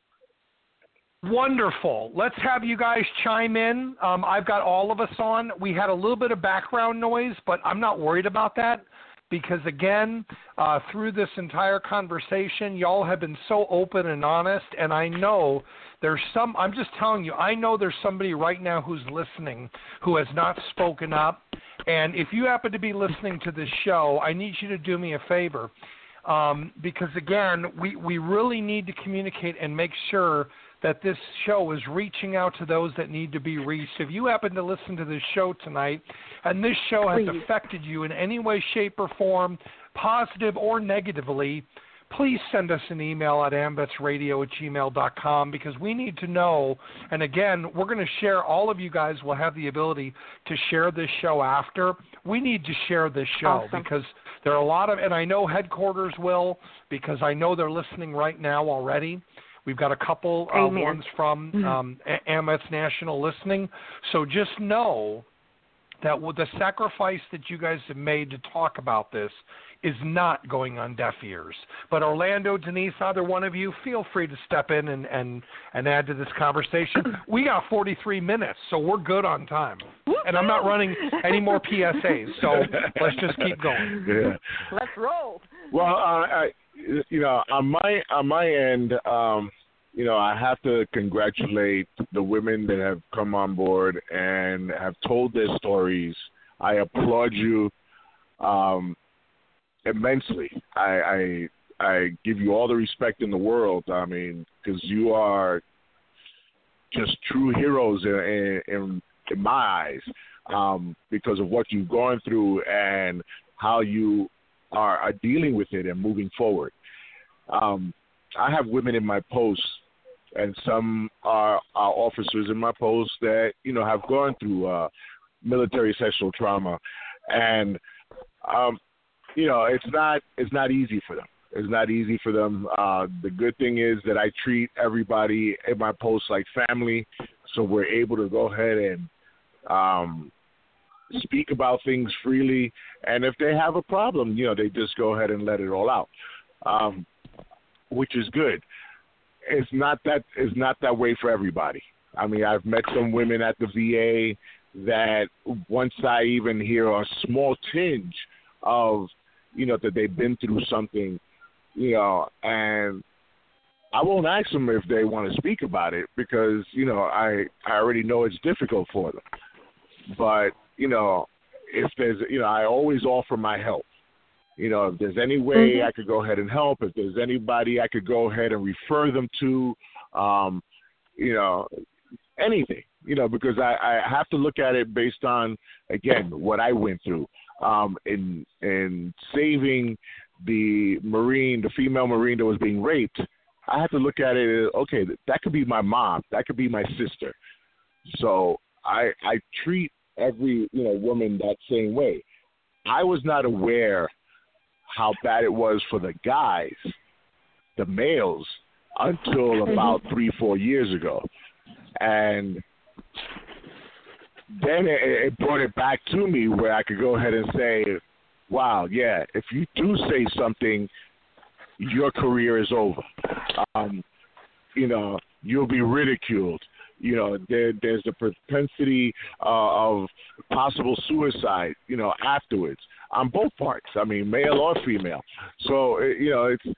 Wonderful. Let's have you guys chime in. Um, I've got all of us on. We had a little bit of background noise, but I'm not worried about that because, again, uh, through this entire conversation, y'all have been so open and honest. And I know there's some, I'm just telling you, I know there's somebody right now who's listening who has not spoken up. And if you happen to be listening to this show, I need you to do me a favor. Um, because again, we, we really need to communicate and make sure that this show is reaching out to those that need to be reached. If you happen to listen to this show tonight and this show has Please. affected you in any way, shape, or form, positive or negatively, please send us an email at amvetsradio at gmail.com because we need to know. And again, we're going to share, all of you guys will have the ability to share this show after. We need to share this show Awesome. because there are a lot of, and I know headquarters will because I know they're listening right now already. We've got a couple uh, ones from um, A- AMVETS National listening. So just know that the sacrifice that you guys have made to talk about this is not going on deaf ears. But Orlando, Denise, either one of you, feel free to step in and, and, and add to this conversation. *clears throat* We got 43 minutes, so we're good on time. And I'm not running any more PSAs, so *laughs* let's just keep going. Yeah. Let's roll. Well, uh, I, you know, on my on my end, um, you know, I have to congratulate the women that have come on board and have told their stories. I applaud you um, immensely. I, I I give you all the respect in the world. I mean, because you are just true heroes in, in, in my eyes um, because of what you've gone through and how you are, are dealing with it and moving forward. Um, I have women in my post, and some are, are officers in my post that you know have gone through uh, military sexual trauma, and um, you know it's not it's not easy for them. It's not easy for them. Uh, the good thing is that I treat everybody in my post like family, so we're able to go ahead and um, speak about things freely. And if they have a problem, you know, they just go ahead and let it all out, um, which is good. It's not that it's not that way for everybody. I mean, I've met some women at the VA that once I even hear a small tinge of, you know, that they've been through something, you know, and I won't ask them if they want to speak about it because, you know, I I already know it's difficult for them. But, you know, if there's, you know, I always offer my help. You know, if there's any way I could go ahead and help, if there's anybody I could go ahead and refer them to, um, you know, anything, you know, because I, I have to look at it based on, again, what I went through um, in in saving the Marine, the female Marine that was being raped. I have to look at it. as, Okay, that could be my mom. That could be my sister. So I I treat every you know woman that same way. I was not aware how bad it was for the guys, the males, until about three four years ago, and then it, it brought it back to me where I could go ahead and say, "Wow, yeah, if you do say something, your career is over. Um, you know, you'll be ridiculed. You know, there, there's the propensity uh, of possible suicide. You know, afterwards on both parts. I mean, male or female. So you know, it's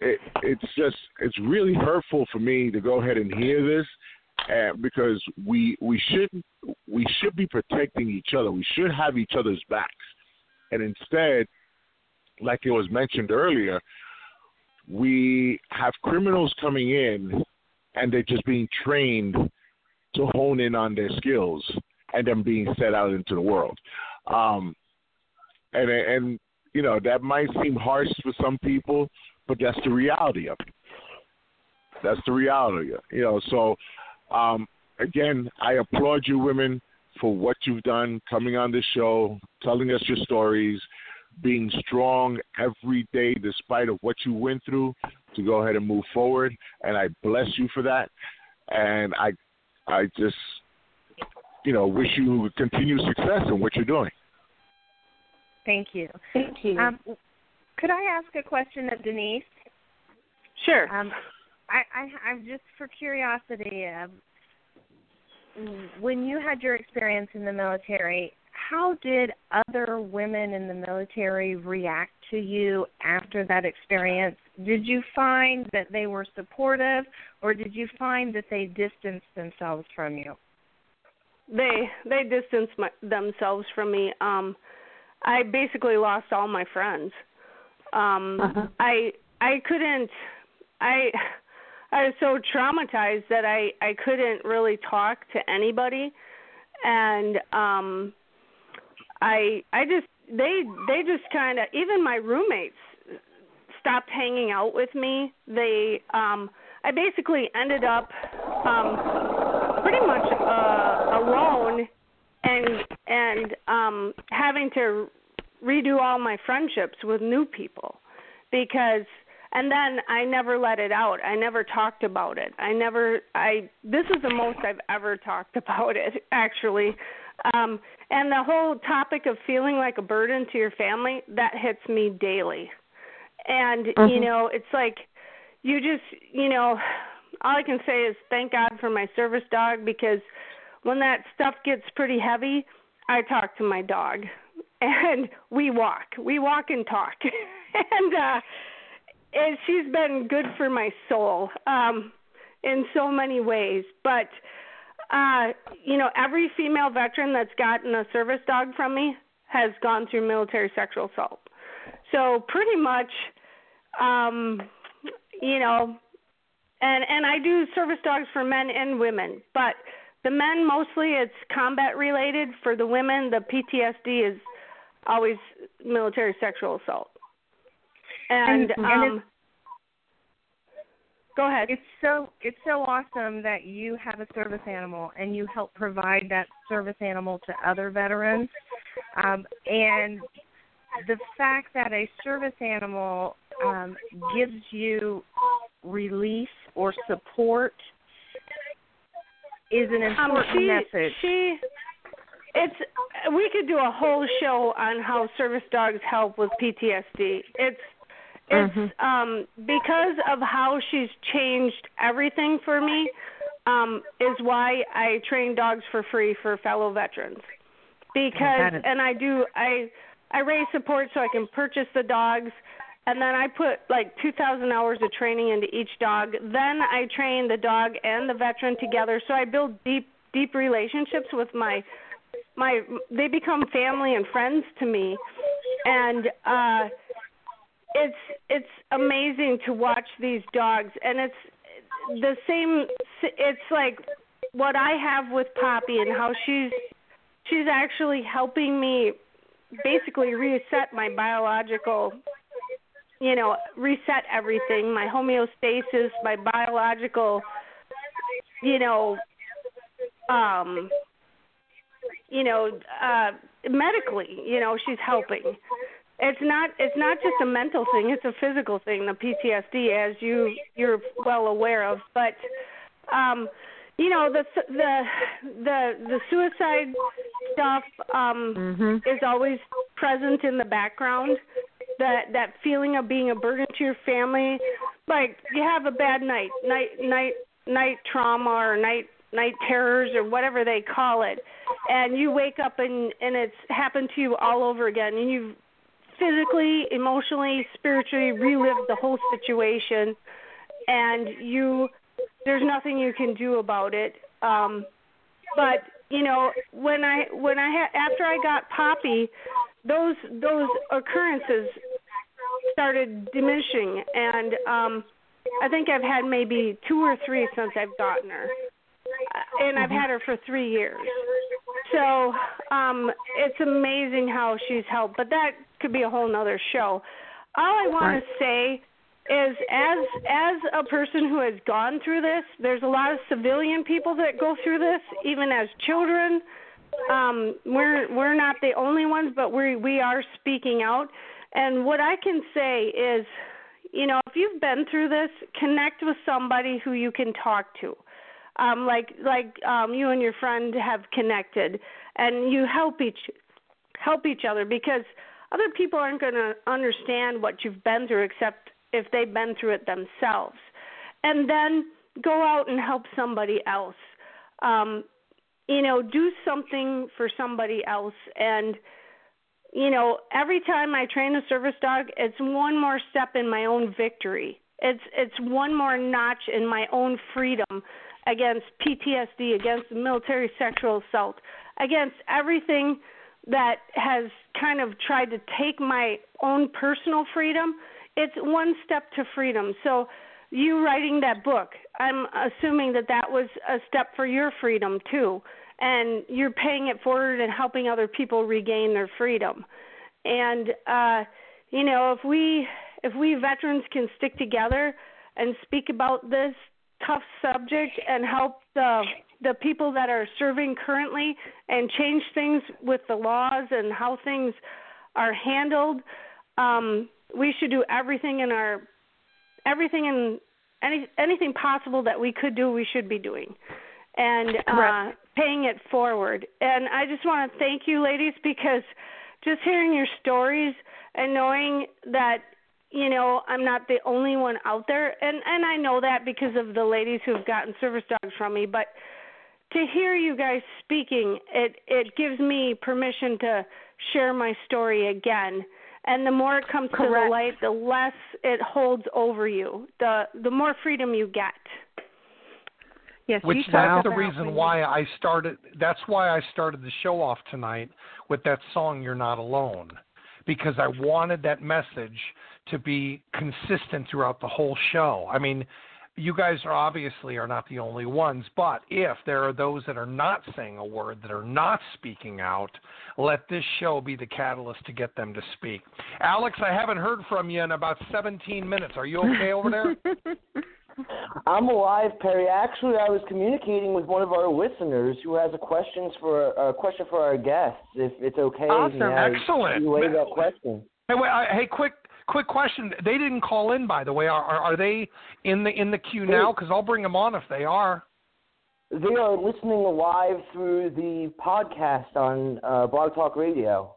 it, it's just it's really hurtful for me to go ahead and hear this, and because we we should we should be protecting each other. We should have each other's backs, and instead, like it was mentioned earlier, we have criminals coming in and they're just being trained to hone in on their skills and then being set out into the world. Um, and and you know that might seem harsh for some people, but that's the reality of it. That's the reality. You know, so um, again, I applaud you, women, for what you've done, coming on this show, telling us your stories, being strong every day despite of what you went through to go ahead and move forward. And I bless you for that. And I, I just, you know, wish you continued success in what you're doing. Thank you. Thank you. Um, could I ask a question of Denise? Sure. Um, I, I, I'm just for curiosity. Um, when you had your experience in the military, how did other women in the military react to you after that experience? Did you find that they were supportive, or did you find that they distanced themselves from you? They they distanced my, themselves from me. Um, I basically lost all my friends. Um, Uh-huh. I I couldn't. I I was so traumatized that I I couldn't really talk to anybody, and um, I I just they they just kind of even my roommates stopped hanging out with me. They um I basically ended up um pretty much uh alone and and um having to redo all my friendships with new people because and then I never let it out. I never talked about it. I never I this is the most I've ever talked *laughs* about it actually. Um and the whole topic of feeling like a burden to your family, that hits me daily. And you Mhm. know, it's like you just, you know, all I can say is thank God for my service dog because when that stuff gets pretty heavy, I talk to my dog *laughs* and we walk. We walk and talk. *laughs* and uh and she's been good for my soul um in so many ways. But uh you know, every female veteran that's gotten a service dog from me has gone through military sexual assault. So pretty much um you know and and I do service dogs for men and women, but the men mostly it's combat related. For the women, the PTSD is always military sexual assault. And, And- and um, go ahead. It's so it's so awesome that you have a service animal and you help provide that service animal to other veterans. Um, and the fact that a service animal um, gives you relief or support is an Um, important she, message. She, it's we could do a whole show on how service dogs help with PTSD. It's it's Mhm. um because of how she's changed everything for me. Um, is why I train dogs for free for fellow veterans. Because is- and I do I I raise support so I can purchase the dogs and then I put like 2,000 hours of training into each dog. Then I train the dog and the veteran together, so I build deep, deep relationships with my, my. They become family and friends to me, and uh, it's it's amazing to watch these dogs, and it's the same. It's like what I have with Poppy and how she's she's actually helping me basically reset my biological you know, reset everything, my homeostasis, my biological, you know, um, you know, uh, medically, you know, she's helping. It's not it's not just a mental thing, it's a physical thing, the PTSD as you you're well aware of, but um you know the the the the suicide stuff um Mhm. is always present in the background that that feeling of being a burden to your family like you have a bad night night night night trauma or night night terrors or whatever they call it and you wake up and and it's happened to you all over again and you've physically emotionally spiritually relived the whole situation. And you there's nothing you can do about it. Um but you know when i when i ha- after i got poppy those those occurrences started diminishing. And um i think i've had maybe two or three since i've gotten her. Uh, and i've had her for three years. So um it's amazing how she's helped. But that could be a whole nother show all i want to say is as as a person who has gone through this, there's a lot of civilian people that go through this, even as children. Um, we're we're not the only ones, but we we are speaking out. And what I can say is, you know, if you've been through this, connect with somebody who you can talk to. Um, like like um, you and your friend have connected, and you help each help each other because other people aren't going to understand what you've been through except if they've been through it themselves. And then go out and help somebody else. Um, you know, do something for somebody else. And, you know, every time I train a service dog, it's one more step in my own victory. It's it's one more notch in my own freedom against PTSD, against military sexual assault, against everything that has kind of tried to take my own personal freedom it's one step to freedom. So you writing that book, I'm assuming that that was a step for your freedom too, and you're paying it forward and helping other people regain their freedom. And uh, you know, if we if we veterans can stick together and speak about this tough subject and help the the people that are serving currently and change things with the laws and how things are handled. Um we should do everything in our everything in any anything possible that we could do we should be doing. And uh paying it forward. And i just want to thank you ladies because just hearing your stories and knowing that you know i'm not the only one out there. And and i know that because of the ladies who've gotten service dogs from me but to hear you guys speaking it it gives me permission to share my story again and the more it comes Correct. to the light, the less it holds over you. The the more freedom you get. Yes, Which that's the reason when why I started. That's why I started the show off tonight with that song "You're Not Alone," because I wanted that message to be consistent throughout the whole show. I mean, you guys are obviously are not the only ones, but if there are those that are not saying a word, that are not speaking out, let this show be the catalyst to get them to speak. Alex, I haven't heard from you in about 17 minutes. Are you okay over there? *laughs* I'm alive, Perry. Actually, I was communicating with one of our listeners who has a questions for a question for our guests. If it's okay, Awesome. Excellent. relay that question. Hey, wait, I, hey, quick, quick question. They didn't call in, by the way. Are are, are they in the in the queue now? Because I'll bring them on if they are. They are listening live through the podcast on uh, Blog Talk Radio.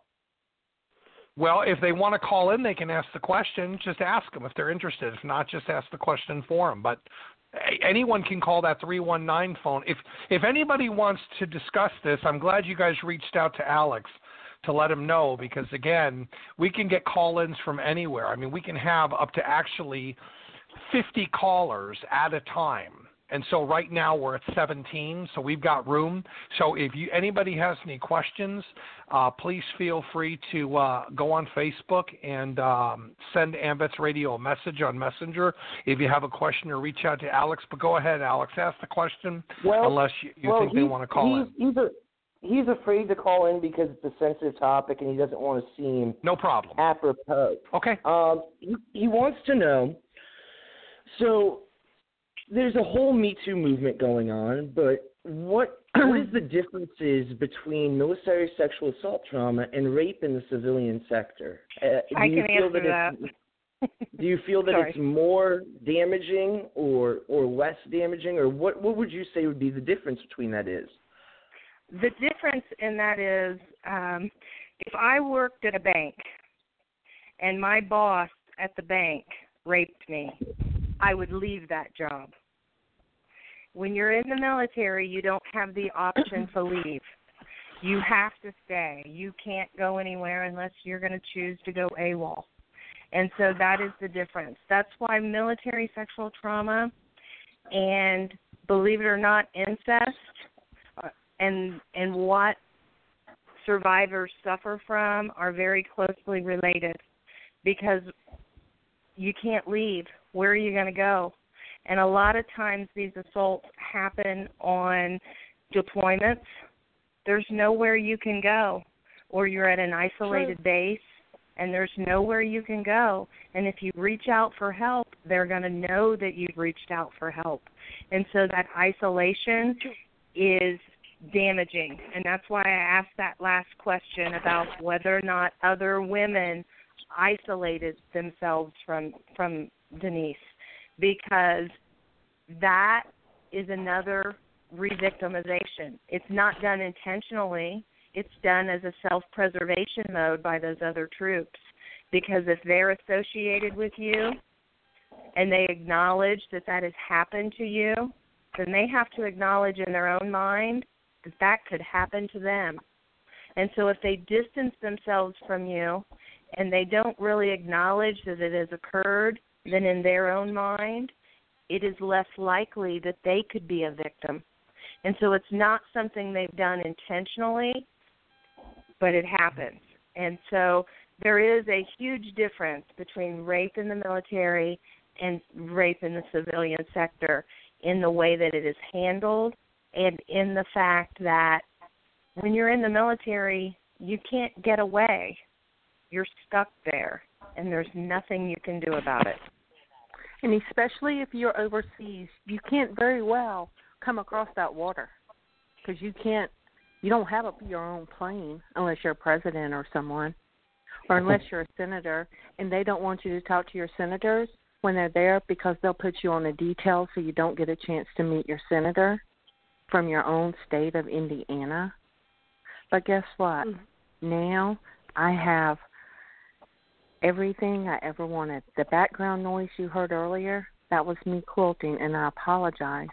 Well, if they want to call in, they can ask the question. Just ask them if they're interested. If not, just ask the question for them. But anyone can call that 319 phone. If if anybody wants to discuss this, I'm glad you guys reached out to Alex to let them know because again, we can get call-ins from anywhere. I mean, we can have up to actually 50 callers at a time. And so right now we're at 17, so we've got room. So if you anybody has any questions, uh, please feel free to uh, go on Facebook and um, send AMVETS Radio a message on Messenger if you have a question or reach out to Alex. But go ahead, Alex, ask the question Well, unless you, you well, think they want to call in. A, he's afraid to call in because it's a sensitive topic and he doesn't want to seem No problem. apropos. Okay. Um, he, he wants to know. So, there's a whole Me Too movement going on, but what what is the differences between military sexual assault trauma and rape in the civilian sector? Uh, do I you can feel answer that. It's, *laughs* do you feel that it's more damaging or or less damaging, or what what would you say would be the difference between that is? The difference in that is um, if I worked at a bank and my boss at the bank raped me, I would leave that job. When you're in the military, you don't have the option to leave. You have to stay. You can't go anywhere unless you're going to choose to go AWOL. And so that is the difference. That's why military sexual trauma and believe it or not incest and and what survivors suffer from are very closely related because you can't leave. Where are you going to go? And a lot of times these assaults happen on deployments. There's nowhere you can go, or you're at an isolated base and there's nowhere you can go. And if you reach out for help, they're going to know that you've reached out for help. And so that isolation is damaging. And that's why I asked that last question about whether or not other women isolated themselves from from Denise because that is another revictimization. It's not done intentionally. It's done as a self-preservation mode by those other troops because if they're associated with you and they acknowledge that that has happened to you, then they have to acknowledge in their own mind that that could happen to them. And so if they distance themselves from you and they don't really acknowledge that it has occurred, then in their own mind, it is less likely that they could be a victim. And so it's not something they've done intentionally, but it happens. And so there is a huge difference between rape in the military and rape in the civilian sector in the way that it is handled and in the fact that when you're in the military, you can't get away. You're stuck there, and there's nothing you can do about it. And especially if you're overseas, you can't very well come across that water because you can't, you don't have a, your own plane unless you're a president or someone, or *laughs* unless you're a senator, and they don't want you to talk to your senators when they're there because they'll put you on a detail so you don't get a chance to meet your senator from your own state of Indiana. But guess what? Mm-hmm. Now I have everything I ever wanted. The background noise you heard earlier, that was me quilting, and I apologize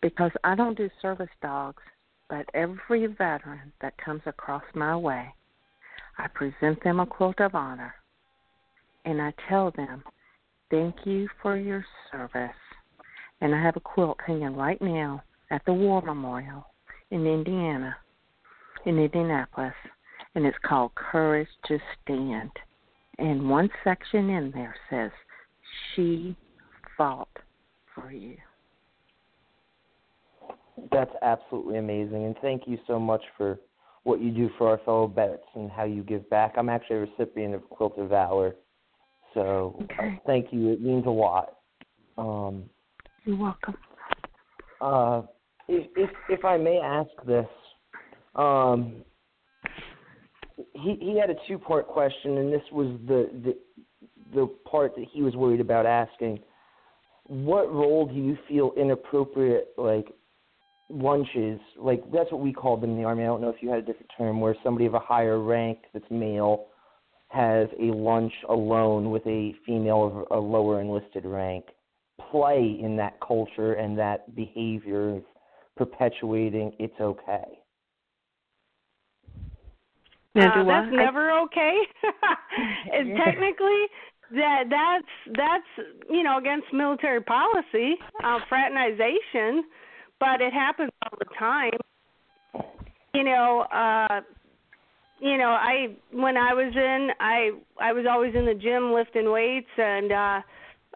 because I don't do service dogs, but every veteran that comes across my way, I present them a quilt of honor and I tell them, Thank you for your service. And I have a quilt hanging right now at the War Memorial in Indiana, in Indianapolis, and it's called Courage to Stand. And one section in there says, She fought for you. That's absolutely amazing. And thank you so much for what you do for our fellow vets and how you give back. I'm actually a recipient of Quilt of Valor. So okay. thank you. It means a lot. Um, You're welcome. Uh, if, if I may ask this, um, he he had a two part question, and this was the the the part that he was worried about asking. What role do you feel inappropriate like lunches like that's what we called them in the army. I don't know if you had a different term where somebody of a higher rank that's male has a lunch alone with a female of a lower enlisted rank play in that culture and that behavior perpetuating it's okay. Uh, that's never okay. *laughs* and technically, that that's that's you know against military policy, uh, fraternization, but it happens all the time. You know, uh, you know, I when I was in, I I was always in the gym lifting weights, and uh,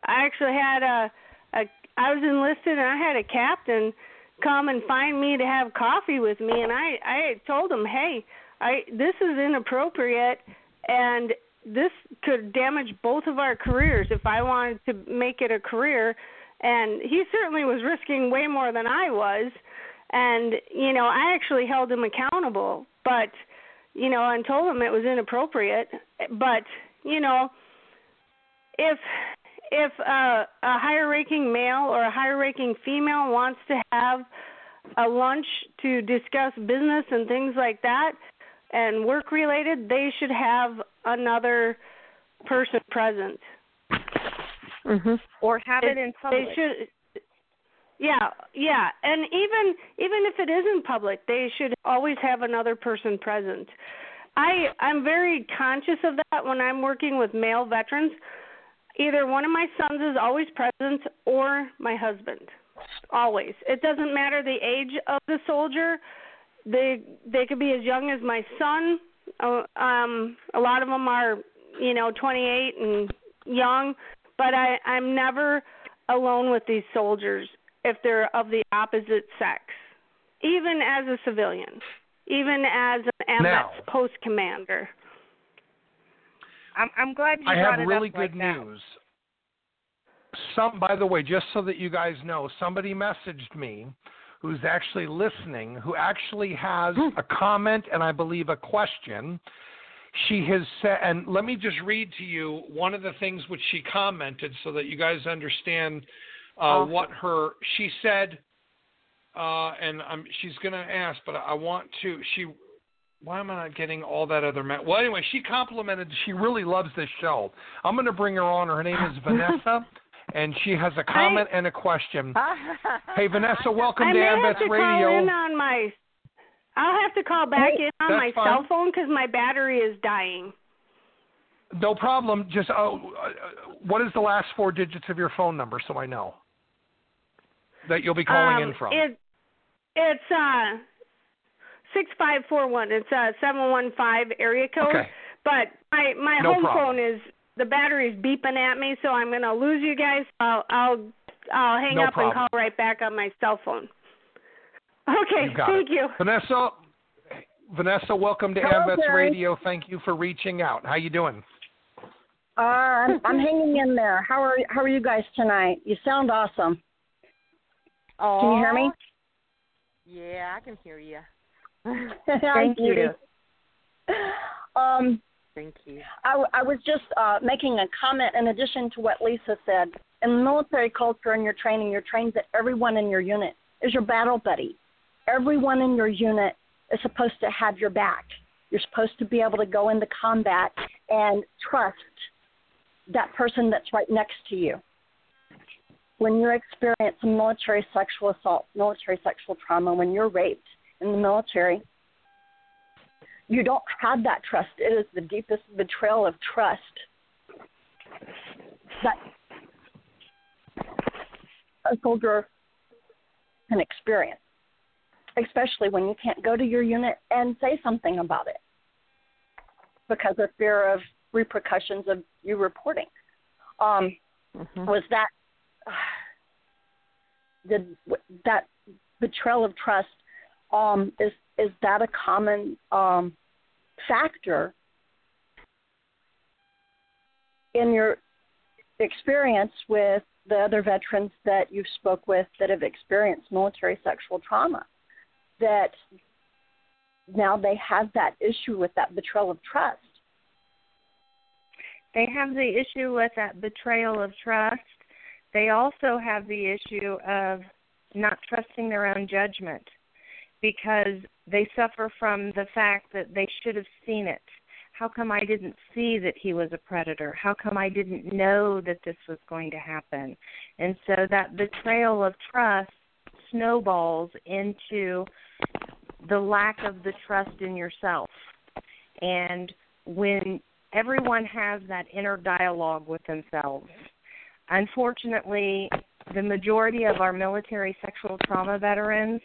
I actually had a a I was enlisted, and I had a captain come and find me to have coffee with me, and I I told him, hey I this is inappropriate and this could damage both of our careers if I wanted to make it a career. And he certainly was risking way more than I was. And you know I actually held him accountable but you know and told him it was inappropriate. But you know if if a, a higher ranking male or a higher ranking female wants to have a lunch to discuss business and things like that and work related, they should have another person present. Mhm. Or have it, it in public. They should yeah, yeah, and even even if it isn't public, they should always have another person present. I I'm very conscious of that when I'm working with male veterans. Either one of my sons is always present or my husband. Always. It doesn't matter the age of the soldier they they could be as young as my son. Uh, um, a lot of them are, you know, 28 and young, but I I'm never alone with these soldiers if they're of the opposite sex, even as a civilian, even as an AMVETS post commander. I'm I'm glad you I brought have it really up good like that. news. Some, by the way, just so that you guys know, somebody messaged me who's actually listening, who actually has Hmm. a comment and I believe a question. She has said, and let me just read to you one of the things which she commented so that you guys understand uh, Awesome. what her. She said, uh, and I'm, she's going to ask, but I want to. She, why am I not getting all that other? Me- well, anyway, she complimented. She really loves this show. I'm going to bring her on. Her name is *laughs* Vanessa, and she has a comment and a question. *laughs* Hey, Vanessa, welcome I to AMVETS Radio. call in on my. I'll have to call back Hey, in on my fine. cell phone because my battery is dying. No problem. Just oh, uh, what is the last four digits of your phone number so I know that you'll be calling um, in from? It, it's uh six five four one. It's a seven one five area code. Okay. But my my No home problem. phone is the battery's beeping at me, so I'm gonna lose you guys. I'll I'll I'll hang No up and call right back on my cell phone. Okay, You got thank it. you. Vanessa, Vanessa, welcome to Hello, AMVETS Radio. Thank you for reaching out. How you doing? Uh, I'm, I'm hanging in there. How are how are you guys tonight? You sound awesome. Can you hear me? Yeah, I can hear you. *laughs* Thank you. Um, Thank you. I was just uh, making a comment in addition to what Lisa said. In military culture and your training, you're trained that everyone in your unit is your battle buddy. Everyone in your unit is supposed to have your back. You're supposed to be able to go into combat and trust that person that's right next to you. When you experience military sexual assault, military sexual trauma, when you're raped in the military, you don't have that trust. It is the deepest betrayal of trust that a soldier can experience, especially when you can't go to your unit and say something about it because of fear of repercussions of you reporting. Um, Was that *sighs* did that betrayal of trust um, is is that a common um, factor in your experience with the other veterans that you've spoke with that have experienced military sexual trauma? That now they have that issue with that betrayal of trust? They have the issue with that betrayal of trust. They also have the issue of not trusting their own judgment because they suffer from the fact that they should have seen it. How come I didn't see that he was a predator? How come I didn't know that this was going to happen? And so that betrayal of trust snowballs into the lack of the trust in yourself. And when everyone has that inner dialogue with themselves, unfortunately, the majority of our military sexual trauma veterans,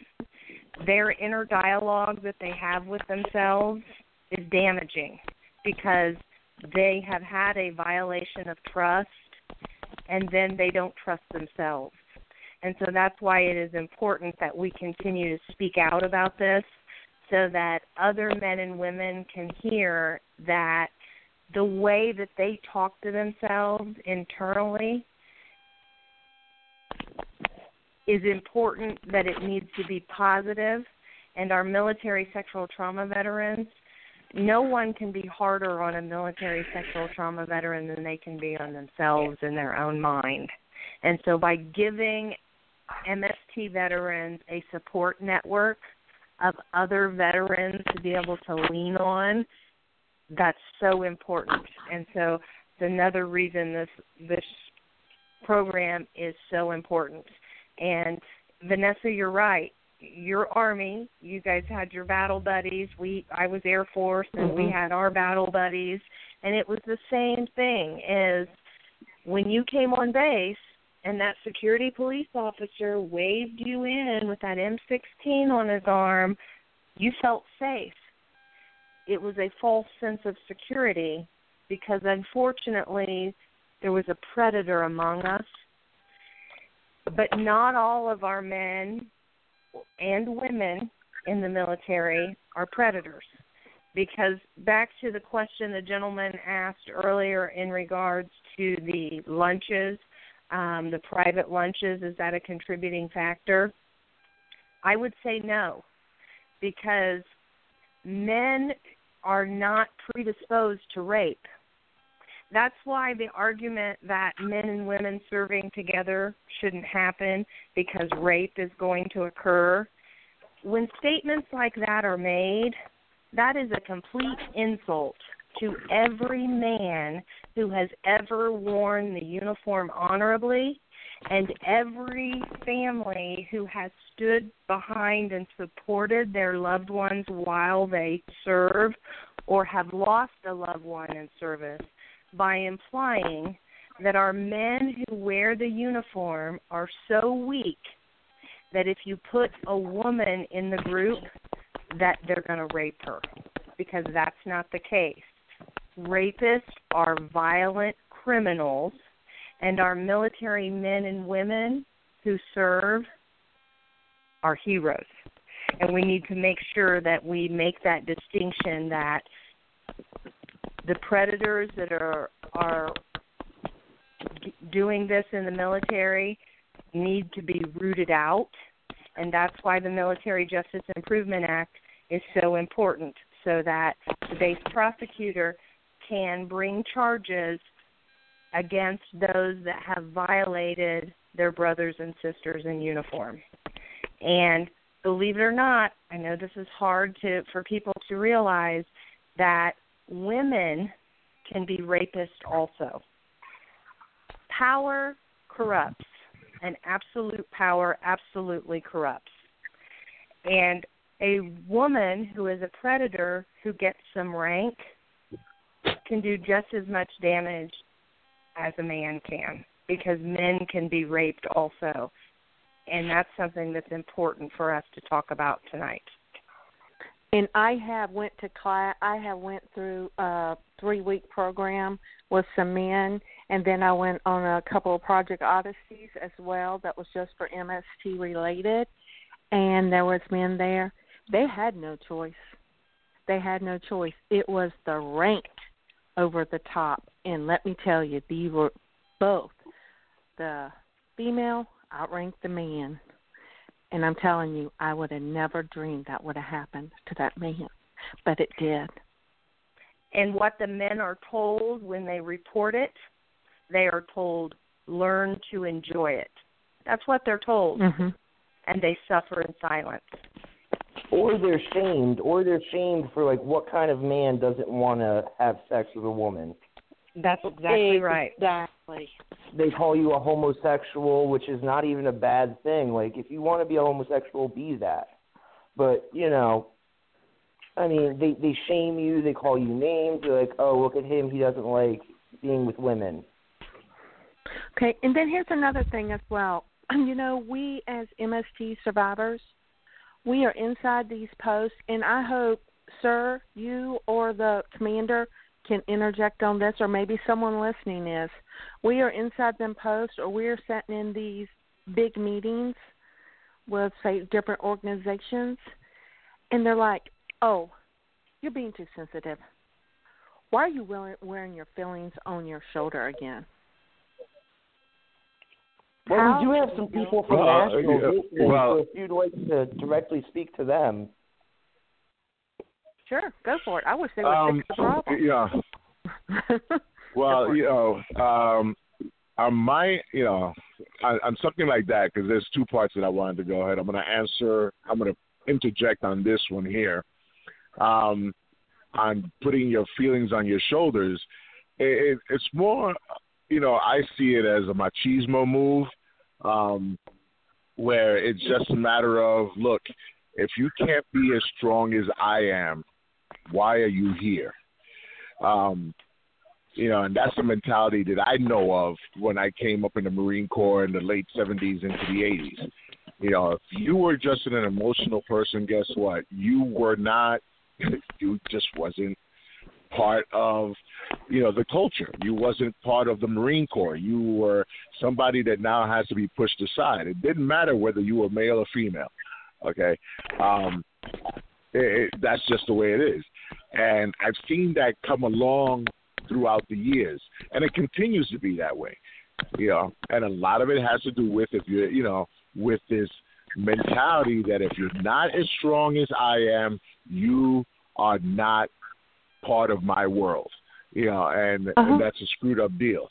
their inner dialogue that they have with themselves is damaging because they have had a violation of trust and then they don't trust themselves. And so that's why it is important that we continue to speak out about this so that other men and women can hear that the way that they talk to themselves internally is important that it needs to be positive and our military sexual trauma veterans no one can be harder on a military sexual trauma veteran than they can be on themselves in their own mind. And so by giving MST veterans a support network of other veterans to be able to lean on, that's so important. And so it's another reason this this program is so important. And Vanessa, you're right. Your army you guys had your battle buddies. We i was air force and we Mhm. had our battle buddies. And it was the same thing as when you came on base and that security police officer waved you in with that m16 on his arm you felt safe. It was a false sense of security because unfortunately there was a predator among us but not all of our men and women in the military are predators. because back to the question the gentleman asked earlier in regards to the lunches, um, the private lunches, is that a contributing factor? I would say no, because men are not predisposed to rape. That's why the argument that men and women serving together shouldn't happen because rape is going to occur. When statements like that are made, that is a complete insult to every man who has ever worn the uniform honorably and every family who has stood behind and supported their loved ones while they serve or have lost a loved one in service by implying that our men who wear the uniform are so weak that if you put a woman in the group that they're going to rape her because that's not the case. Rapists are violent criminals and our military men and women who serve are heroes. And we need to make sure that we make that distinction that the predators that are are doing this in the military need to be rooted out and that's why the Military Justice Improvement Act is so important so that the base prosecutor can bring charges against those that have violated their brothers and sisters in uniform. And believe it or not, I know this is hard to for people to realize that women can be rapists also. Power corrupts, and absolute power absolutely corrupts. And a woman who is a predator who gets some rank can do just as much damage as a man can because men can be raped also. And that's something that's important for us to talk about tonight. And I have went to class. I have went through a three week program with some men, and then I went on a couple of Project Odysseys as well. That was just for MST related, and there was men there. They had no choice. They had no choice. It was the rank over the top, and let me tell you, these were both the female outranked the man. And I'm telling you, I would have never dreamed that would have happened to that man, but it did. And what the men are told when they report it, they are told, learn to enjoy it. That's what they're told. Mm-hmm. And they suffer in silence. Or they're shamed, or they're shamed for like what kind of man doesn't want to have sex with a woman. That's exactly right. Exactly. They call you a homosexual, which is not even a bad thing. Like if you want to be a homosexual, be that. But you know, I mean, they they shame you. They call you names. They're like, oh, look at him. He doesn't like being with women. Okay, and then here's another thing as well. *clears throat* You know, we as MST survivors, we are inside these posts, and I hope, sir, you or the commander can interject on this, or maybe someone listening is. We are inside them posts, or we are sitting in these big meetings with, say, different organizations, and they're like, oh, you're being too sensitive. Why are you wearing your feelings on your shoulder again? Well, How we do have some people from uh, Well, Nashville yeah, well- so if you'd like to directly speak to them. Sure, go for it. I wish they would Um, fix the problem. yeah. *laughs* Well, you know, um, I might, you know, on, on something like that, because there's two parts that I wanted to go ahead. I'm going to answer. I'm going to interject on this one here. Um, on putting your feelings on your shoulders, it, it, it's more, you know, I see it as a machismo move, um, where it's just a matter of, look, if you can't be as strong as I am, why are you here? Um, you know, and that's the mentality that I know of when I came up in the Marine Corps in the late 70s into the 80s. You know, if you were just an emotional person, guess what? You were not, *laughs* you just wasn't part of, you know, the culture. You wasn't part of the Marine Corps. You were somebody that now has to be pushed aside. It didn't matter whether you were male or female. Okay. Um, it, it, that's just the way it is. And I've seen that come along throughout the years, and it continues to be that way. You know, and a lot of it has to do with if you're, you know, with this mentality that if you're not as strong as I am, you are not part of my world. You know, and, uh-huh. and that's a screwed up deal.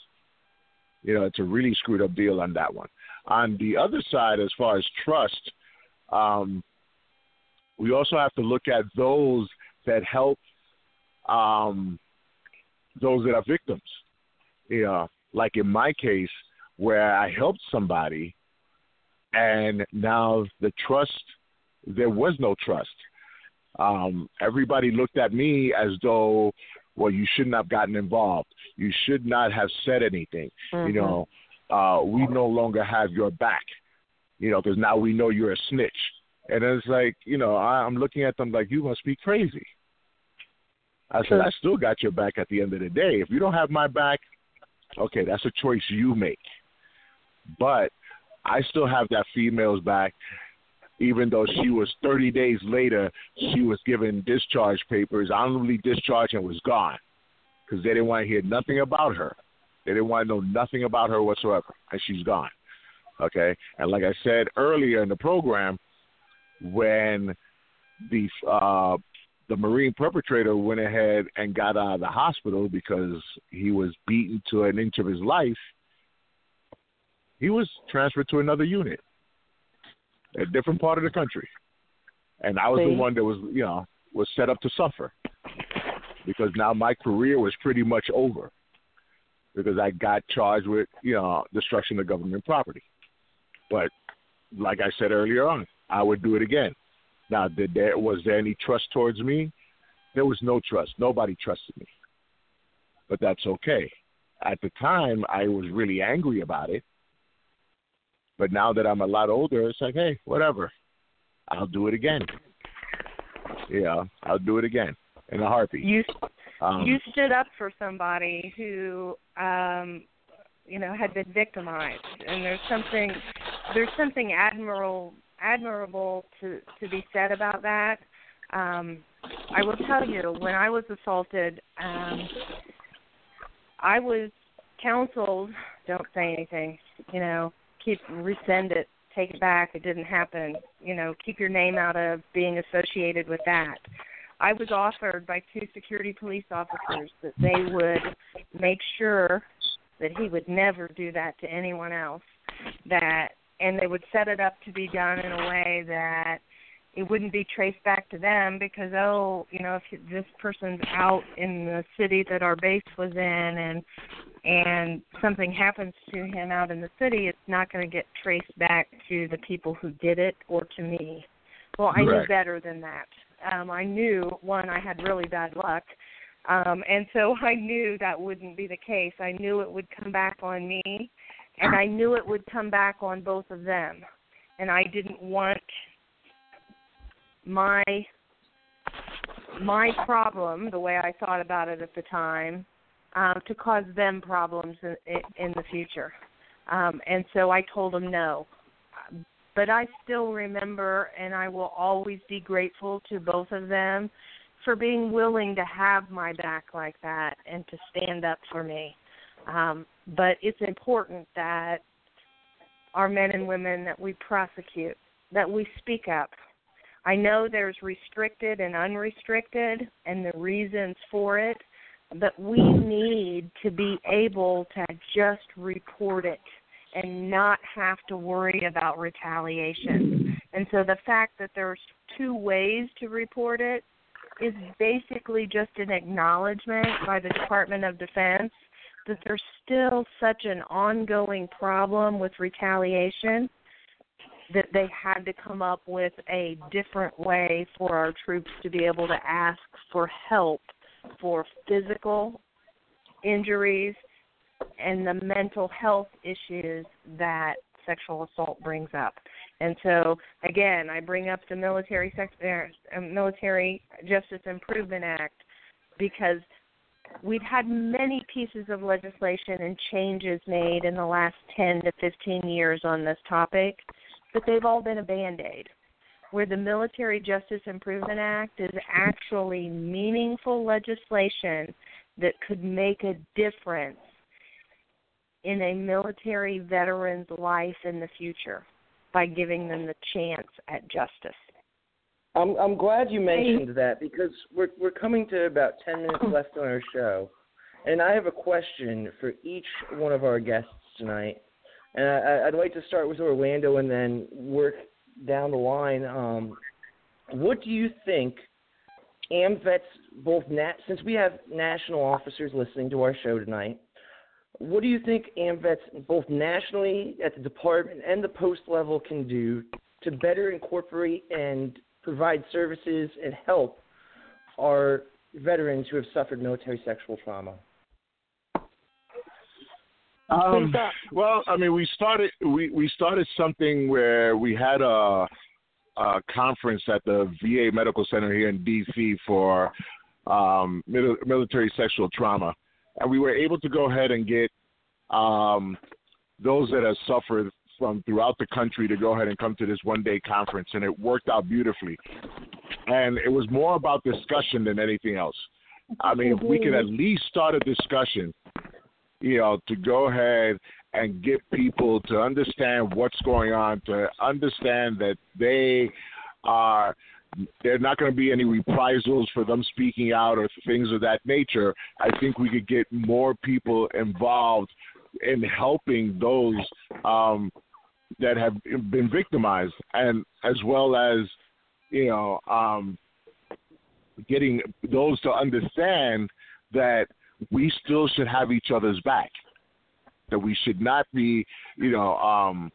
You know, it's a really screwed up deal on that one. On the other side, as far as trust, um, we also have to look at those that help um, those that are victims. You know, like in my case, where I helped somebody, and now the trust, there was no trust. Um, everybody looked at me as though, well, you shouldn't have gotten involved. You should not have said anything. Mm-hmm. You know, uh, we no longer have your back. You know, because now we know you're a snitch. And it's like, you know, I, I'm looking at them like you must be crazy. I said, I still got your back at the end of the day. If you don't have my back, okay, that's a choice you make. But I still have that female's back, even though she was 30 days later, she was given discharge papers, honorably discharged, and was gone because they didn't want to hear nothing about her. They didn't want to know nothing about her whatsoever, and she's gone. Okay, and like I said earlier in the program, when the uh, the Marine perpetrator went ahead and got out of the hospital because he was beaten to an inch of his life, he was transferred to another unit, a different part of the country, and I was See? the one that was, you know, was set up to suffer because now my career was pretty much over because I got charged with, you know, destruction of government property. But like I said earlier on, I would do it again. Now, did there was there any trust towards me? There was no trust. Nobody trusted me. But that's okay. At the time, I was really angry about it. But now that I'm a lot older, it's like, hey, whatever. I'll do it again. Yeah, I'll do it again in a heartbeat. You um, you stood up for somebody who um you know had been victimized and there's something there's something admirable admirable to to be said about that. Um, I will tell you, when I was assaulted, um, I was counseled, don't say anything, you know, keep resend it, take it back, it didn't happen, you know, keep your name out of being associated with that. I was offered by two security police officers that they would make sure that he would never do that to anyone else. That and they would set it up to be done in a way that it wouldn't be traced back to them because oh you know if this person's out in the city that our base was in and and something happens to him out in the city it's not going to get traced back to the people who did it or to me. Well i right. knew better than that. Um i knew one i had really bad luck. Um and so *laughs* i knew that wouldn't be the case. I knew it would come back on me and I knew it would come back on both of them. And I didn't want my my problem, the way I thought about it at the time, um, to cause them problems in, in the future. Um, and so I told them no. But I still remember, and I will always be grateful to both of them for being willing to have my back like that and to stand up for me. Um, but it's important that our men and women that we prosecute, that we speak up. I know there's restricted and unrestricted and the reasons for it, but we need to be able to just report it and not have to worry about retaliation. And so the fact that there's two ways to report it is basically just an acknowledgement by the Department of Defense that there's still such an ongoing problem with retaliation that they had to come up with a different way for our troops to be able to ask for help for physical injuries and the mental health issues that sexual assault brings up. And so, again, I bring up the Military Sex, uh, Military Justice Improvement Act because we've had many pieces of legislation and changes made in the last 10 to 15 years on this topic, but they've all been a band aid. where the Military Justice Improvement Act is actually meaningful legislation that could make a difference in a military veteran's life in the future by giving them the chance at justice. I'm I'm glad you mentioned that because we're we're coming to about ten minutes *clears throat* left on our show, and I have a question for each one of our guests tonight, and I, I'd like to start with Orlando and then work down the line. Um, what do you think AMVETS both nat since we have national officers listening to our show tonight? What do you think AMVETS both nationally at the department and the post level can do to better incorporate and provide services and help our veterans who have suffered military sexual trauma? Um, well, I mean, we started we, we started something where we had a, a conference at the VA Medical Center here in D.C. for um, military sexual trauma, and we were able to go ahead and get um, those that have suffered from throughout the country to go ahead and come to this one day conference, and it worked out beautifully. And it was more about discussion than anything else. I mean, if we could at least start a discussion, you know, to go ahead and get people to understand what's going on, to understand that they are there are not going to be any reprisals for them speaking out or things of that nature. I think we could get more people involved in helping those um, that have been victimized, and as well as you know um, getting those to understand that we still should have each other's back. That we should not be, you know, um,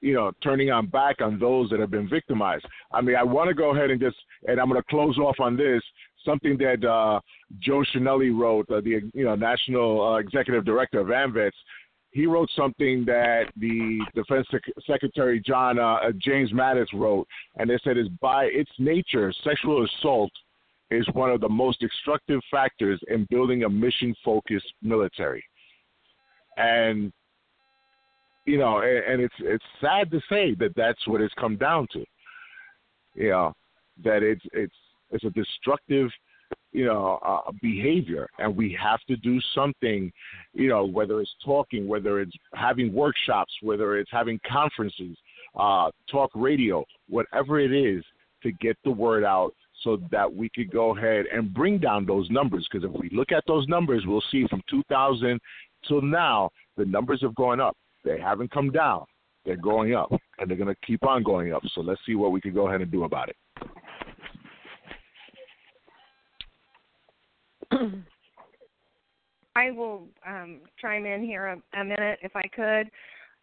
you know, turning our back on those that have been victimized. I mean, I want to go ahead and just, and I'm going to close off on this. Something that uh, Joe Chenelly wrote, uh, the you know National uh, Executive Director of AMVETS, he wrote something that the Defense Secretary John uh, uh, James Mattis wrote, and they said is by its nature, sexual assault is one of the most destructive factors in building a mission-focused military. And you know, and, and it's it's sad to say that that's what it's come down to. You know, that it's it's it's a destructive you know, uh, behavior, and we have to do something, you know, whether it's talking, whether it's having workshops, whether it's having conferences, uh, talk radio, whatever it is, to get the word out so that we could go ahead and bring down those numbers. Because if we look at those numbers, we'll see from 2000 till now, the numbers have gone up. They haven't come down. They're going up, and they're going to keep on going up. So let's see what we can go ahead and do about it. *clears throat* I will um, chime in here a, a, minute if I could.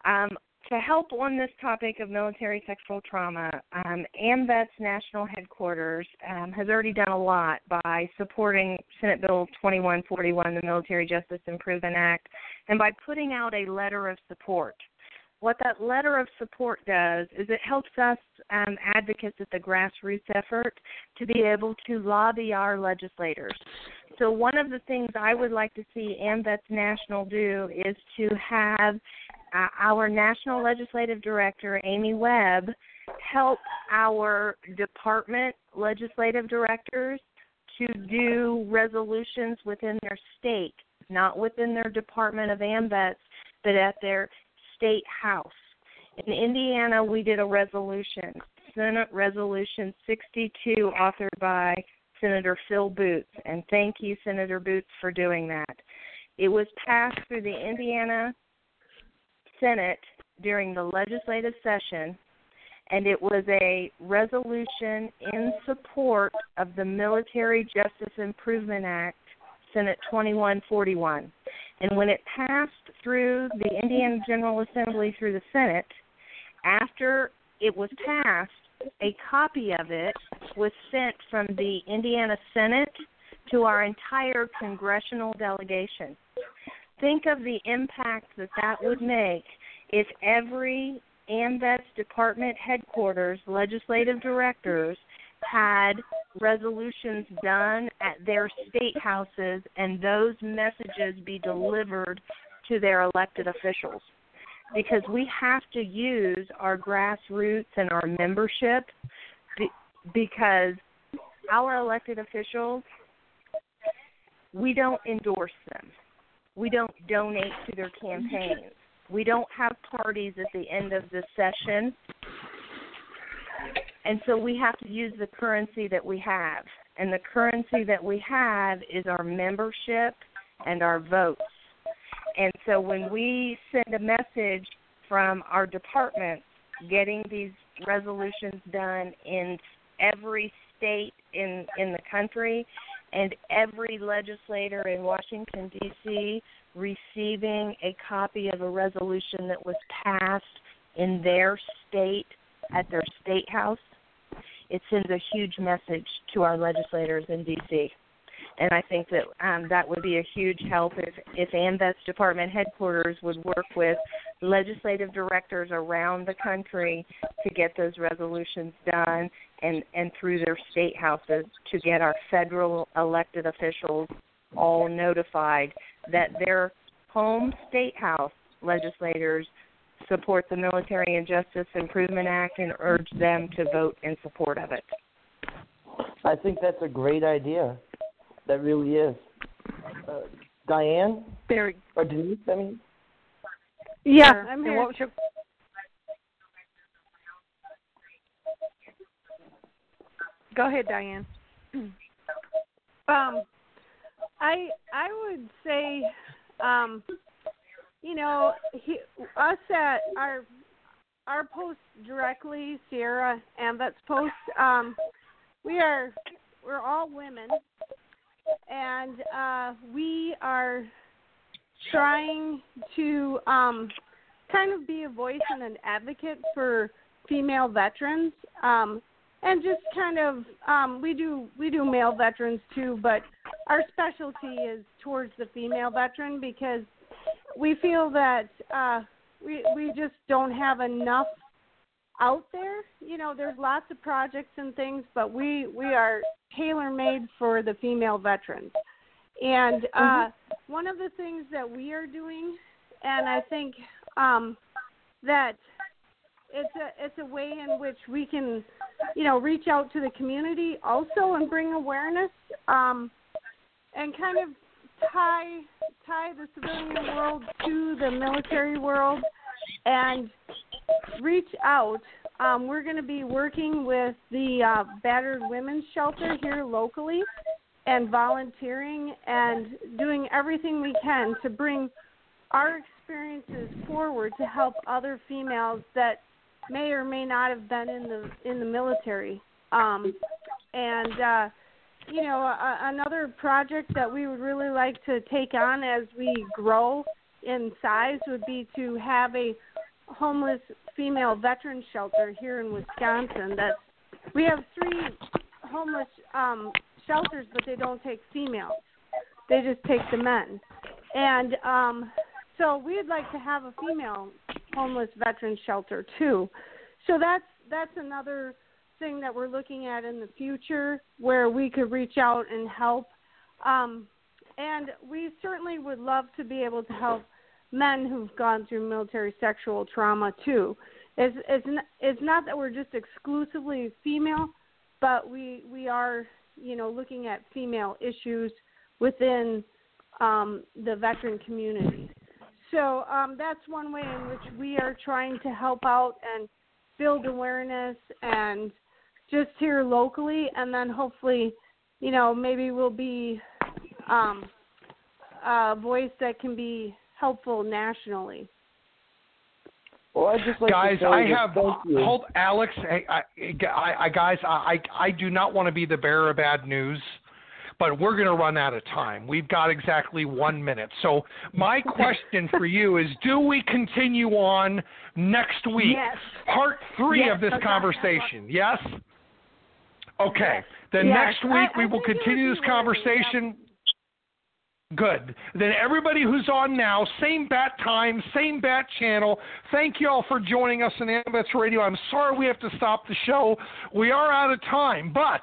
Um, to help on this topic of military sexual trauma, um, AMVETS National Headquarters um, has already done a lot by supporting Senate Bill 2141, the Military Justice Improvement Act, and by putting out a letter of support what that letter of support does is it helps us um, advocates at the grassroots effort to be able to lobby our legislators. So one of the things I would like to see AMVETS National do is to have uh, our national legislative director Amy Webb help our department legislative directors to do resolutions within their state, not within their department of AMVETS, but at their state house. In Indiana, we did a resolution, Senate Resolution 62, authored by Senator Phil Boots. And thank you, Senator Boots, for doing that. It was passed through the Indiana Senate during the legislative session, and it was a resolution in support of the Military Justice Improvement Act, Senate 2141. And when it passed through the Indiana General Assembly through the Senate, after it was passed, a copy of it was sent from the Indiana Senate to our entire congressional delegation. Think of the impact that that would make if every AMVETS department headquarters legislative directors had resolutions done at their state houses and those messages be delivered to their elected officials. Because we have to use our grassroots and our membership Be- because our elected officials, we don't endorse them. We don't donate to their campaigns. We don't have parties at the end of the session. And so we have to use the currency that we have. And the currency that we have is our membership and our votes. And so when we send a message from our department getting these resolutions done in every state in in the country and every legislator in Washington D.C. receiving a copy of a resolution that was passed in their state at their state house it sends a huge message to our legislators in D.C. And I think that um, that would be a huge help if, if AMVETS department headquarters would work with legislative directors around the country to get those resolutions done and, and through their state houses to get our federal elected officials all notified that their home state house legislators support the Military and Justice Improvement Act and urge them to vote in support of it. I think that's a great idea. That really is. Uh, Diane? Very. Or Denise, I mean? Yeah, Sure. I'm And here. what was your Go ahead, Diane. *clears throat* Um, I I would say, um, you know, he, us at our our post directly, Sierra AMVETS Post, um, we are we're all women, and uh, we are trying to um, kind of be a voice and an advocate for female veterans. Um, and just kind of um we do we do male veterans too but our specialty is towards the female veteran because we feel that uh we we just don't have enough out there. You know there's lots of projects and things but we we are tailor made for the female veterans. And uh one of the things that we are doing and i think um that it's a it's a way in which we can you know reach out to the community also and bring awareness um and kind of tie tie the civilian world to the military world. And reach out um we're going to be working with the uh battered women's shelter here locally and volunteering and doing everything we can to bring our experiences forward to help other females that may or may not have been in the in the military. Um, and uh, you know, a, another project that we would really like to take on as we grow in size would be to have a homeless female veteran shelter here in Wisconsin. That's we have three homeless um, shelters, but they don't take females. They just take the men. And um, so we'd like to have a female homeless veteran shelter too. So that's that's another thing that we're looking at in the future where we could reach out and help. Um, and we certainly would love to be able to help men who've gone through military sexual trauma too. It's it's n- it's not that we're just exclusively female, but we we are you know looking at female issues within um, the veteran community. So um, that's one way in which we are trying to help out and build awareness and just here locally, and then hopefully, you know, maybe we'll be um, a voice that can be helpful nationally. Well, I'd just like guys, to I have thank you. hold Alex. I, I, I, guys, I, I do not want to be the bearer of bad news, but we're going to run out of time. We've got exactly one minute. So my question for you is: Do we continue on next week, Yes. part three Yes, of this okay. conversation? Yes. Okay. Then Yes. next week I- we I will think it would continue be this worthy, yeah. conversation. Good. Then everybody who's on now, same bat time, same bat channel. Thank you all for joining us on AMVETS Radio. I'm sorry we have to stop the show. We are out of time, but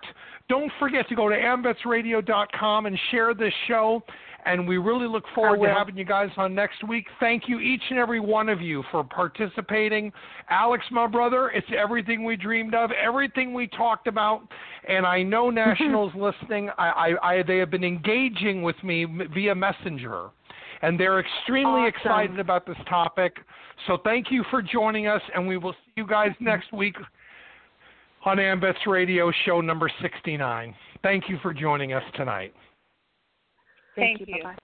don't forget to go to amvetsradio.com and share this show. And we really look forward to having you guys on next week. Thank you, each and every one of you, for participating. Alex, my brother, it's everything we dreamed of, everything we talked about. And I know *laughs* Nationals listening. I, I, I, they have been engaging with me via Messenger, and they're extremely awesome. excited about this topic. So thank you for joining us, and we will see you guys mm-hmm. next week on AMVETS Radio, show number 69. Thank you for joining us tonight. Thank, Thank you. you. Bye-bye.